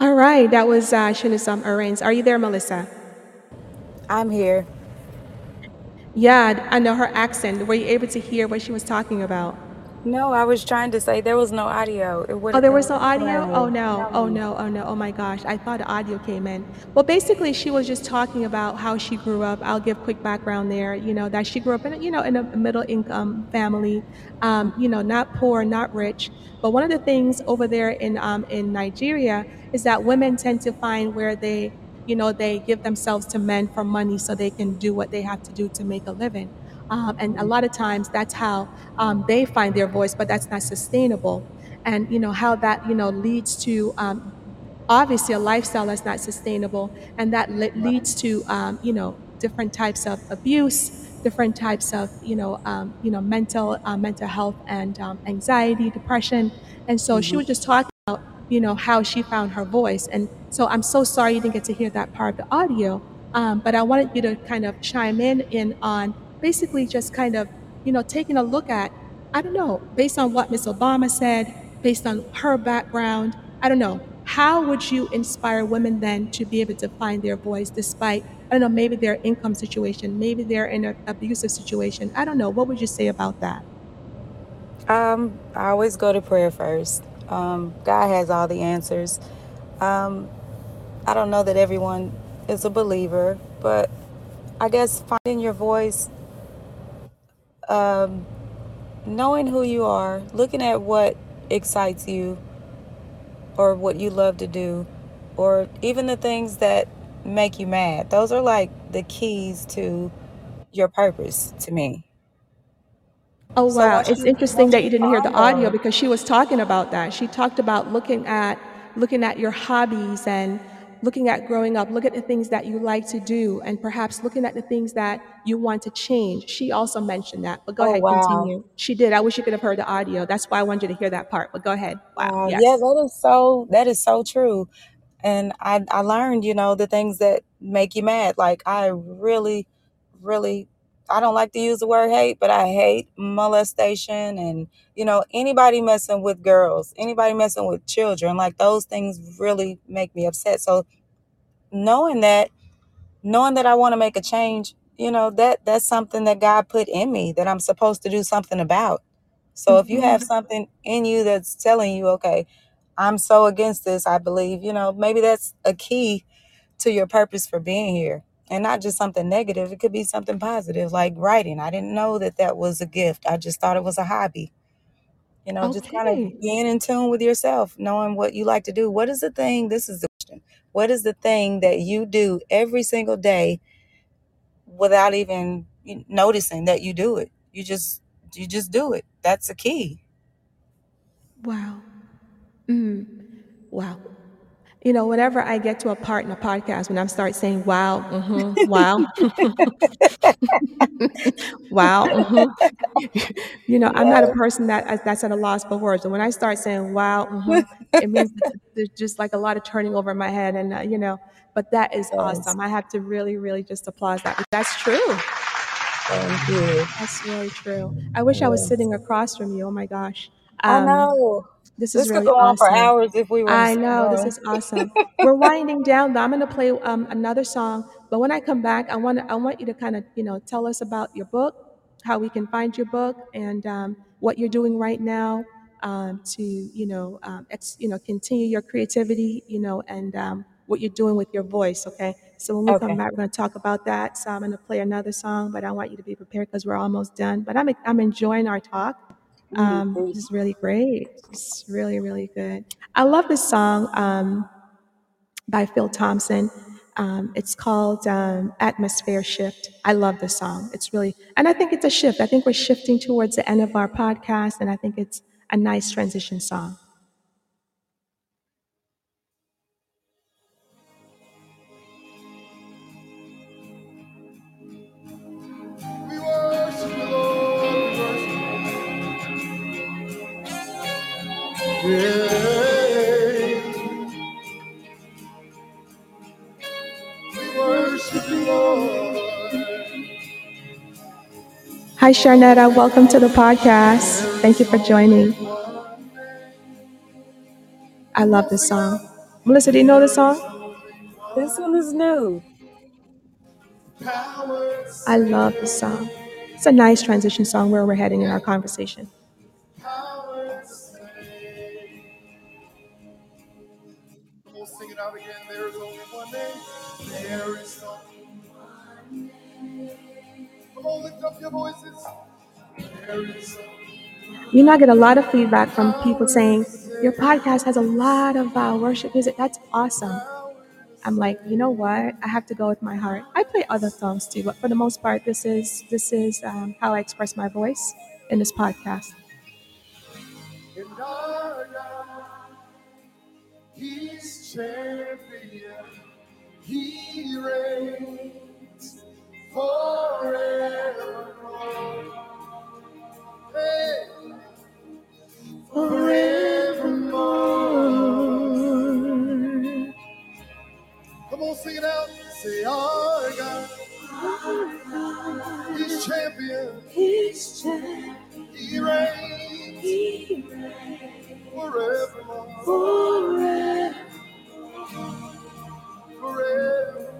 All right, that was uh, Shinasam Arraigns. Are you there, Melissa? I'm here. Yeah, I know her accent. Were you able to hear what she was talking about? No, I was trying to say there was no audio. It would Oh, there was no audio? Oh, no. Oh, no. Oh, no. Oh, my gosh. I thought the audio came in. Well, basically, she was just talking about how she grew up. I'll give quick background there. You know, that she grew up in, a, you know, in a middle income family, um, you know, not poor, not rich. But one of the things over there in, um, in Nigeria is that women tend to find where they, you know, they give themselves to men for money so they can do what they have to do to make a living. Um, and a lot of times that's how um, they find their voice, but that's not sustainable. And you know how that you know leads to um, obviously a lifestyle that's not sustainable, and that le- leads to um, you know different types of abuse, different types of you know um, you know mental uh, mental health and um, anxiety, depression. And so she Mhm. was just talking about you know how she found her voice. And so I'm so sorry you didn't get to hear that part of the audio, um, but I wanted you to kind of chime in in on basically just kind of you know taking a look at I don't know based on what Miss Obama said, based on her background. I don't know. How would you inspire women then to be able to find their voice despite, I don't know, maybe their income situation, maybe they're in an abusive situation? I don't know. What would you say about that? Um, I always go to prayer first. Um, God has all the answers. Um, I don't know that everyone is a believer, but I guess finding your voice, um, knowing who you are, looking at what excites you or what you love to do, or even the things that make you mad. Those are like the keys to your purpose to me. Oh, wow. once It's you interesting that you you didn't hear the audio because she was talking about that. She talked about looking at looking at your hobbies and looking at growing up, look at the things that you like to do and perhaps looking at the things that you want to change. She also mentioned that. But go oh ahead, wow. continue. She did. I wish you could have heard the audio. That's why I wanted you to hear that part. But go ahead. Wow. Yeah, Yes. that is so that is so true. And I I learned, you know, the things that make you mad. Like I really, really I don't like to use the word hate, but I hate molestation and, you know, anybody messing with girls, anybody messing with children, like those things really make me upset. So knowing that, knowing that I want to make a change, you know, that that's something that God put in me that I'm supposed to do something about. So if you have hmm something in you that's telling you, okay, I'm so against this, I believe, you know, maybe that's a key to your purpose for being here. And not just something negative, it could be something positive, like writing. I didn't know that that was a gift. I just thought it was a hobby. You know, just kind Okay. of being in tune with yourself, knowing what you like to do. What is the thing? This is the question. What is the thing that you do every single day without even noticing that you do it? You just you just do it. That's the key. Wow. Mm. Wow. You know, whenever I get to a part in a podcast when I start saying wow, mm-hmm, wow, wow, mm-hmm. you know, I'm not a person that that's at a loss for words. And when I start saying wow, mm-hmm, it means there's just like a lot of turning over in my head, and uh, you know, but that is Yes. awesome. I have to really, really just applaud that. That's true. Thank you. That's really true. I wish I was sitting across from you. Oh my gosh. I Um, know. This is This could really go on for hours if we were I know this is awesome. We're winding down. Though. I'm going to play um, another song, but when I come back, I want I want you to kind of you know tell us about your book, how we can find your book, and um, what you're doing right now um, to you know um, ex, you know continue your creativity, you know, and um, what you're doing with your voice, okay? So when we come back, we're going to talk about that. So I'm going to play another song, but I want you to be prepared because we're almost done. But I'm, I'm enjoying our talk. Um, this is really great. It's really, really good. I love this song um, by Phil Thompson. Um, it's called um, Atmosphere Shift. I love this song. It's really, and I think it's a shift. I think we're shifting towards the end of our podcast, and I think it's a nice transition song. Hi, Sharnetta. Welcome to the podcast. Thank you for joining. I love this song. Melissa, do you know this song? This one is new. I love this song. It's a nice transition song where we're heading in our conversation. powers. Come sing it out again. There is only one name. There is You know, I get a lot of feedback from people saying, Your podcast has a lot of uh, worship music. That's awesome. I'm like, you know what? I have to go with my heart. I play other songs too, but for the most part, this is this is um, how I express my voice in this podcast. He's champion. He reigns forevermore. Hey, Forevermore. come on, sing it out. Say, our God. He's champion. He's champion. He reigns forevermore. forever.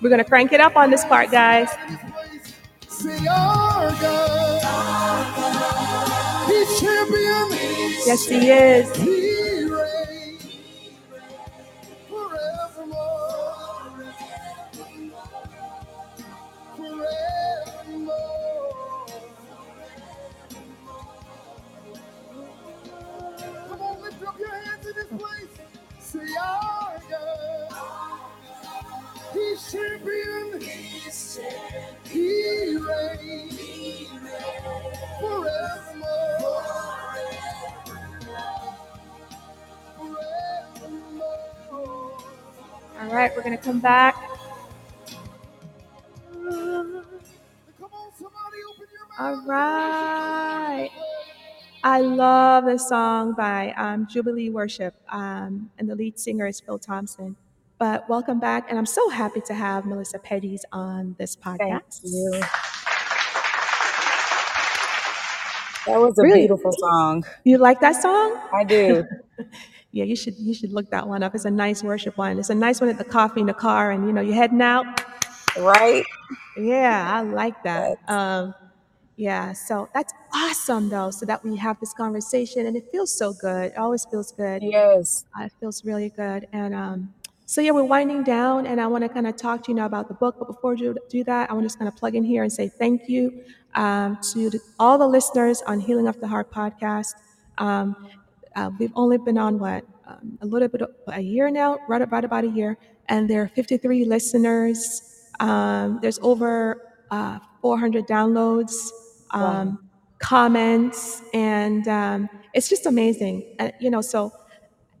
We're gonna crank it up on this part, guys. Yes, he is. All right, we're gonna come back. Come on, somebody open your mouth. All right. I love this song by um, Jubilee Worship, um, and the lead singer is Phil Thompson. But welcome back, and I'm so happy to have Melissa Petties on this Thank podcast. you. That was a Really? beautiful song. You like that song? I do. Yeah, you should you should look that one up. It's a nice worship one. It's a nice one at the coffee in the car, and you know you're heading out. right? Yeah, I like that. Um, yeah, so that's awesome though. So that we have this conversation, and it feels so good. It always feels good. Yes. Uh, it feels really good. And um, so yeah, we're winding down, and I want to kind of talk to you now about the book. But before do, do that, I want to just kind of plug in here and say thank you um, to all the listeners on Healing of the Heart podcast. Um, uh, we've only been on what um, a little bit of a year now, right about about a year, and there are 53 listeners. Um, there's over uh, 400 downloads, um, comments, and um, it's just amazing. And you know, so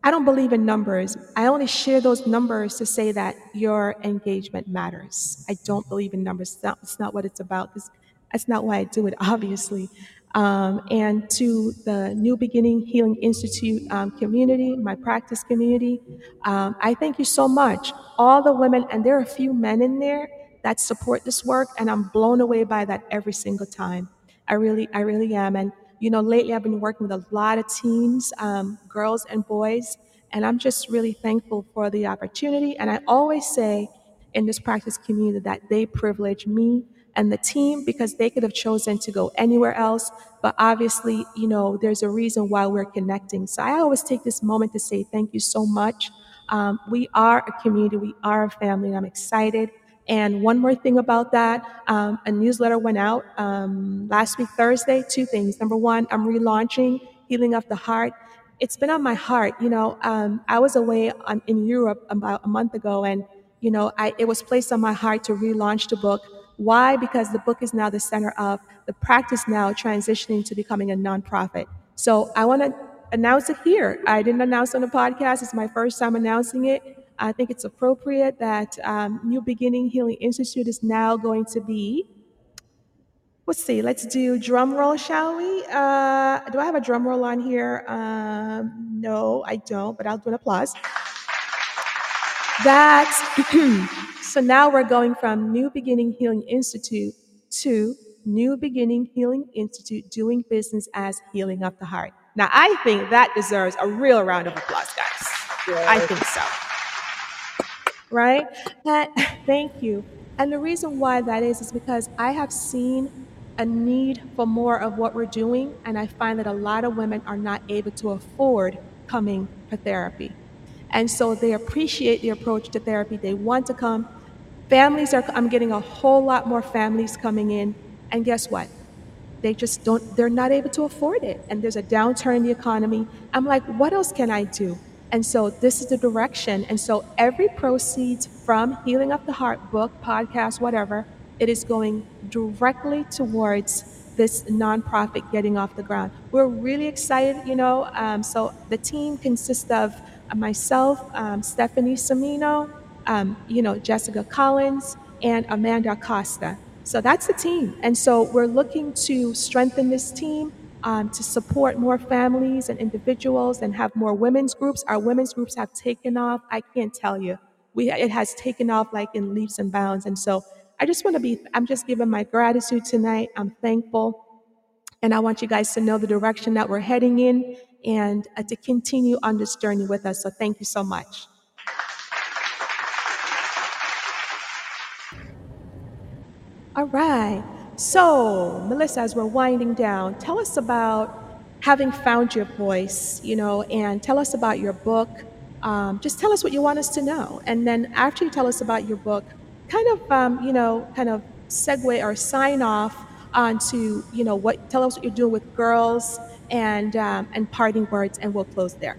I don't believe in numbers. I only share those numbers to say that your engagement matters. I don't believe in numbers. It's not, it's not what it's about. It's, that's not why I do it, obviously. Um, and to the New Beginning Healing Institute um, community, my practice community. Um, I thank you so much. All the women, and there are a few men in there that support this work, and I'm blown away by that every single time. I really, I really am. And you know, lately I've been working with a lot of teens, um, girls and boys, and I'm just really thankful for the opportunity. And I always say in this practice community that they privilege me and the team because they could have chosen to go anywhere else. But obviously, you know, there's a reason why we're connecting. So I always take this moment to say thank you so much. Um, we are a community, we are a family, and I'm excited. And one more thing about that um, a newsletter went out um, last week, Thursday. Two things. Number one, I'm relaunching Healing of the Heart. It's been on my heart. You know, um, I was away on, in Europe about a month ago, and, you know, I, it was placed on my heart to relaunch the book. Why? Because the book is now the center of the practice now transitioning to becoming a nonprofit. So I want to announce it here. I didn't announce on the podcast. It's my first time announcing it. I think it's appropriate that um, New Beginning Healing Institute is now going to be. Let's see. Let's do drum roll, shall we? Uh, do I have a drum roll on here? Um, no, I don't. But I'll do an applause. That's so now we're going from New Beginning Healing Institute to New Beginning Healing Institute doing business as Healing of the Heart. Now, I think that deserves a real round of applause, guys. I think so right? That, thank you. And the reason why that is is because I have seen a need for more of what we're doing, and I find that a lot of women are not able to afford coming for therapy. And so they appreciate the approach to therapy. They want to come. Families are, I'm getting a whole lot more families coming in. And guess what? They just don't, they're not able to afford it. And there's a downturn in the economy. I'm like, what else can I do? And so this is the direction. And so every proceeds from Healing of the Heart book, podcast, whatever, it is going directly towards this nonprofit getting off the ground. We're really excited, you know. Um, so the team consists of myself, um, Stephanie Samino, um, you know, Jessica Collins, and Amanda Costa. So that's the team. And so we're looking to strengthen this team um, to support more families and individuals and have more women's groups. Our women's groups have taken off. I can't tell you. We, it has taken off like in leaps and bounds. And so I just want to be, I'm just giving my gratitude tonight. I'm thankful. And I want you guys to know the direction that we're heading in and uh, to continue on this journey with us. So thank you so much. All right. So, Melissa, as we're winding down, tell us about having found your voice, you know, and tell us about your book. Um, just tell us what you want us to know. And then after you tell us about your book, kind of, um, you know, kind of segue or sign off onto, you know, what, tell us what you're doing with girls and, um, and parting words, and we'll close there.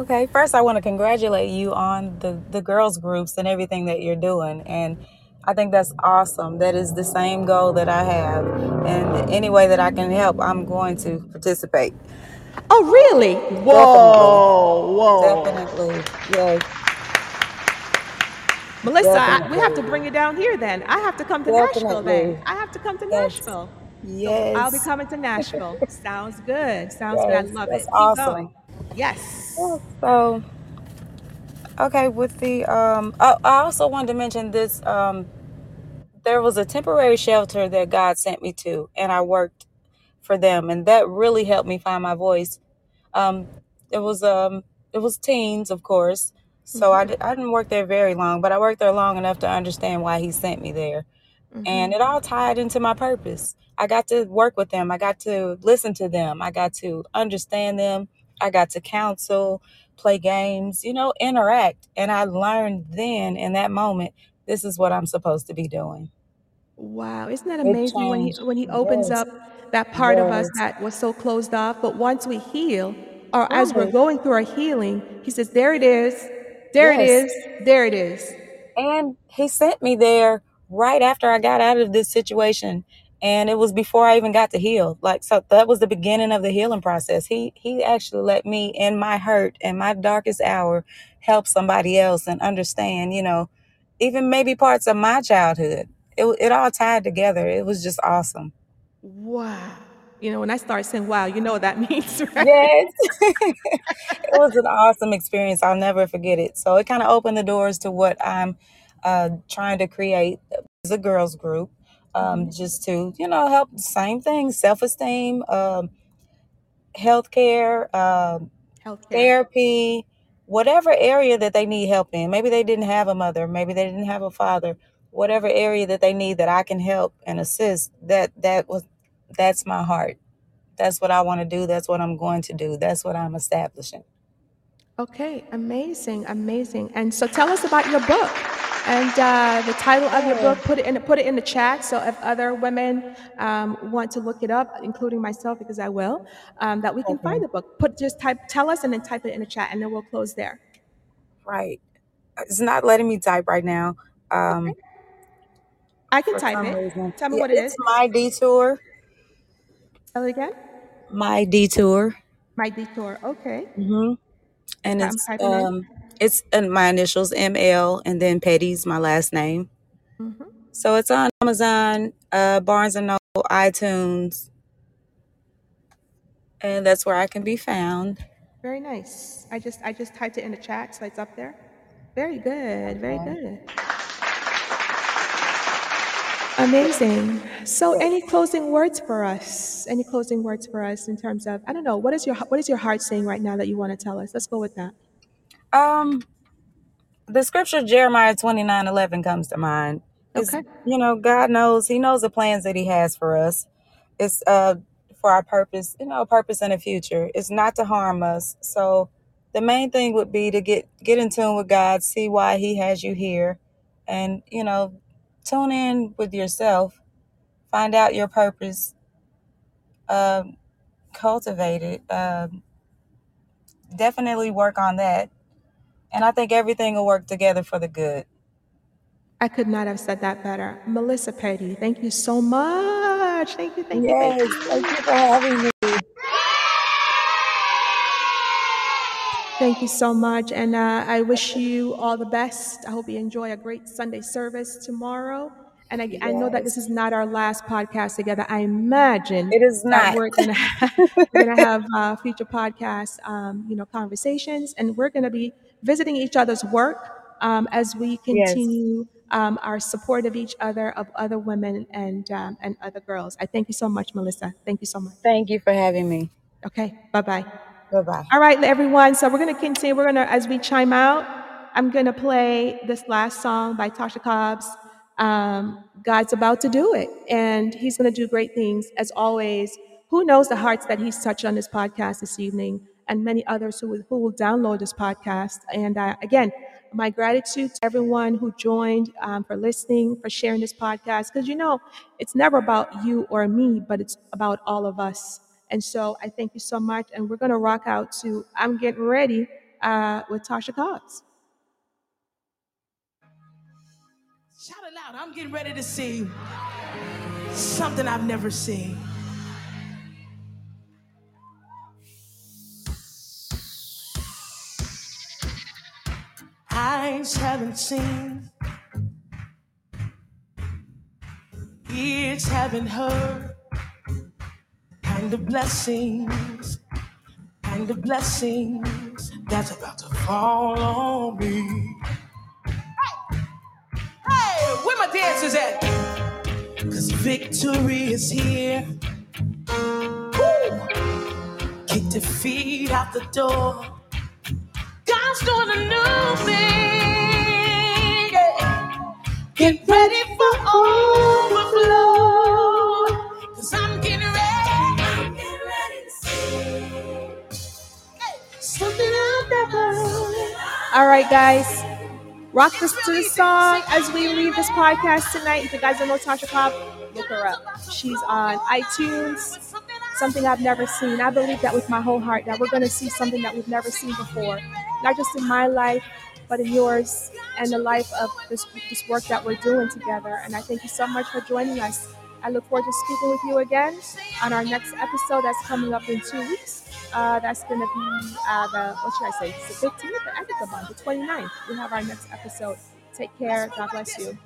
Okay, first I want to congratulate you on the, the girls groups and everything that you're doing. And I think that's awesome. That is the same goal that I have. And any way that I can help, I'm going to participate. Oh, really? Whoa, whoa. Definitely. Yes. Melissa, I, we have to bring it down here then. I have to come to Nashville Definitely. then. I have to come to Yes. Nashville. Yes. I'll be coming to Nashville. Sounds good. Sounds good. I Yes, love it. that's Keep awesome. going. Yes. So, okay, with the um, I, I also wanted to mention this. Um, there was a temporary shelter that God sent me to, and I worked for them, and that really helped me find my voice. Um, it was um, it was teens, of course. So I, Mm-hmm. di- I didn't work there very long, but I worked there long enough to understand why He sent me there, Mm-hmm. and it all tied into my purpose. I got to work with them. I got to listen to them. I got to understand them. I got to counsel, play games, you know, interact. And I learned then in that moment, this is what I'm supposed to be doing. Wow, isn't that It amazing when he changed. when he opens Yes. up that part of us Yes. that was so closed off, but once we heal or as we're Right. going through our healing, he says, "There it is. There it Yes. is. There it is." And he sent me there right after I got out of this situation. And it was before I even got to heal. Like so that was the beginning of the healing process. He he actually let me in my hurt and my darkest hour help somebody else and understand, you know, even maybe parts of my childhood. It it all tied together. It was just awesome. Wow. You know, when I start saying wow, you know what that means, right? Yes. it was an awesome experience. I'll never forget it. So it kind of opened the doors to what I'm uh, trying to create as a girls group, um, hmm just to, you know, help the same thing, self-esteem, um, healthcare, um, Healthcare. therapy, whatever area that they need help in. Maybe they didn't have a mother, maybe they didn't have a father. Whatever area that they need that I can help and assist, that that was that's my heart. That's what I want to do. That's what I'm going to do. That's what I'm establishing. Okay, amazing, amazing. And so tell us about your book and uh, the title of your book. Put it in put it in the chat. So if other women um, want to look it up, including myself, because I will, um, that we can find the book. Put just type tell us and then type it in the chat, and then we'll close there. Right. It's not letting me type right now. Okay, Um, I can for type some it. reason. Tell me Yeah, what it it's is. my detour. Tell it again. My detour. My detour. Okay, hmm And I'm it's typing in. um it's my initials ML and then Petty's my last name. hmm So it's on Amazon, uh, Barnes and Noble, iTunes, and that's where I can be found. Very nice. I just I just typed it in the chat, so it's up there. Very good. Very good. Amazing. So, any closing words for us? Any closing words for us in terms of I don't know what is your what is your heart saying right now that you want to tell us? Let's go with that. Um, the scripture Jeremiah twenty nine eleven comes to mind. It's Okay. you know God knows He knows the plans that He has for us. It's uh for our purpose, you know, purpose in the future. It's not to harm us. So the main thing would be to get get in tune with God, see why He has you here, and you know, tune in with yourself, find out your purpose, um, cultivate it. Um, definitely work on that, and I think everything will work together for the good. I could not have said that better. Melissa Petty, thank you so much. Thank you, thank you, thank Yes, thank you for having me. Thank you so much. And uh, I wish you all the best. I hope you enjoy a great Sunday service tomorrow. And I, I know that this is not our last podcast together. I imagine it is not. we're gonna have, we're gonna have uh, future podcasts, um, you know, conversations, and we're gonna be visiting each other's work um, as we yes, continue um, our support of each other, of other women and um, and other girls. I thank you so much, Melissa. Thank you so much. thank you for having me. Okay, bye bye. Bye bye. All right, everyone. So we're going to continue. We're going to, as we chime out, I'm going to play this last song by Tasha Cobbs. Um, God's about to do it, and He's going to do great things. As always, who knows the hearts that He's touched on this podcast this evening, and many others who will, who will download this podcast. And uh, again, my gratitude to everyone who joined um, for listening, for sharing this podcast, because you know, it's never about you or me, but it's about all of us. And so I thank you so much. And we're going to rock out to I'm Getting Ready uh, with Tasha Cobbs. Shout it loud. I'm getting ready to see something I've never seen. Eyes haven't seen, ears haven't heard. Kind of blessings, kind of blessings that's about to fall on me. Hey, where my dancers at? Cause victory is here. Woo! Kick defeat out the door. God's doing a new thing. yeah. Get ready for overflow. All right, guys. Rock this to the song as we leave this podcast tonight. If you guys don't know Tasha Cobb, look her up. She's on iTunes. Something I've never seen. I believe that with my whole heart that we're going to see something that we've never seen before, not just in my life, but in yours and the life of this this work that we're doing together. And I thank you so much for joining us. I look forward to speaking with you again on our next episode that's coming up in two weeks. Uh, that's going to be uh, the, what should I say? It's the 15th, I think the month, the 29th. We have our next episode. Take care. God bless you.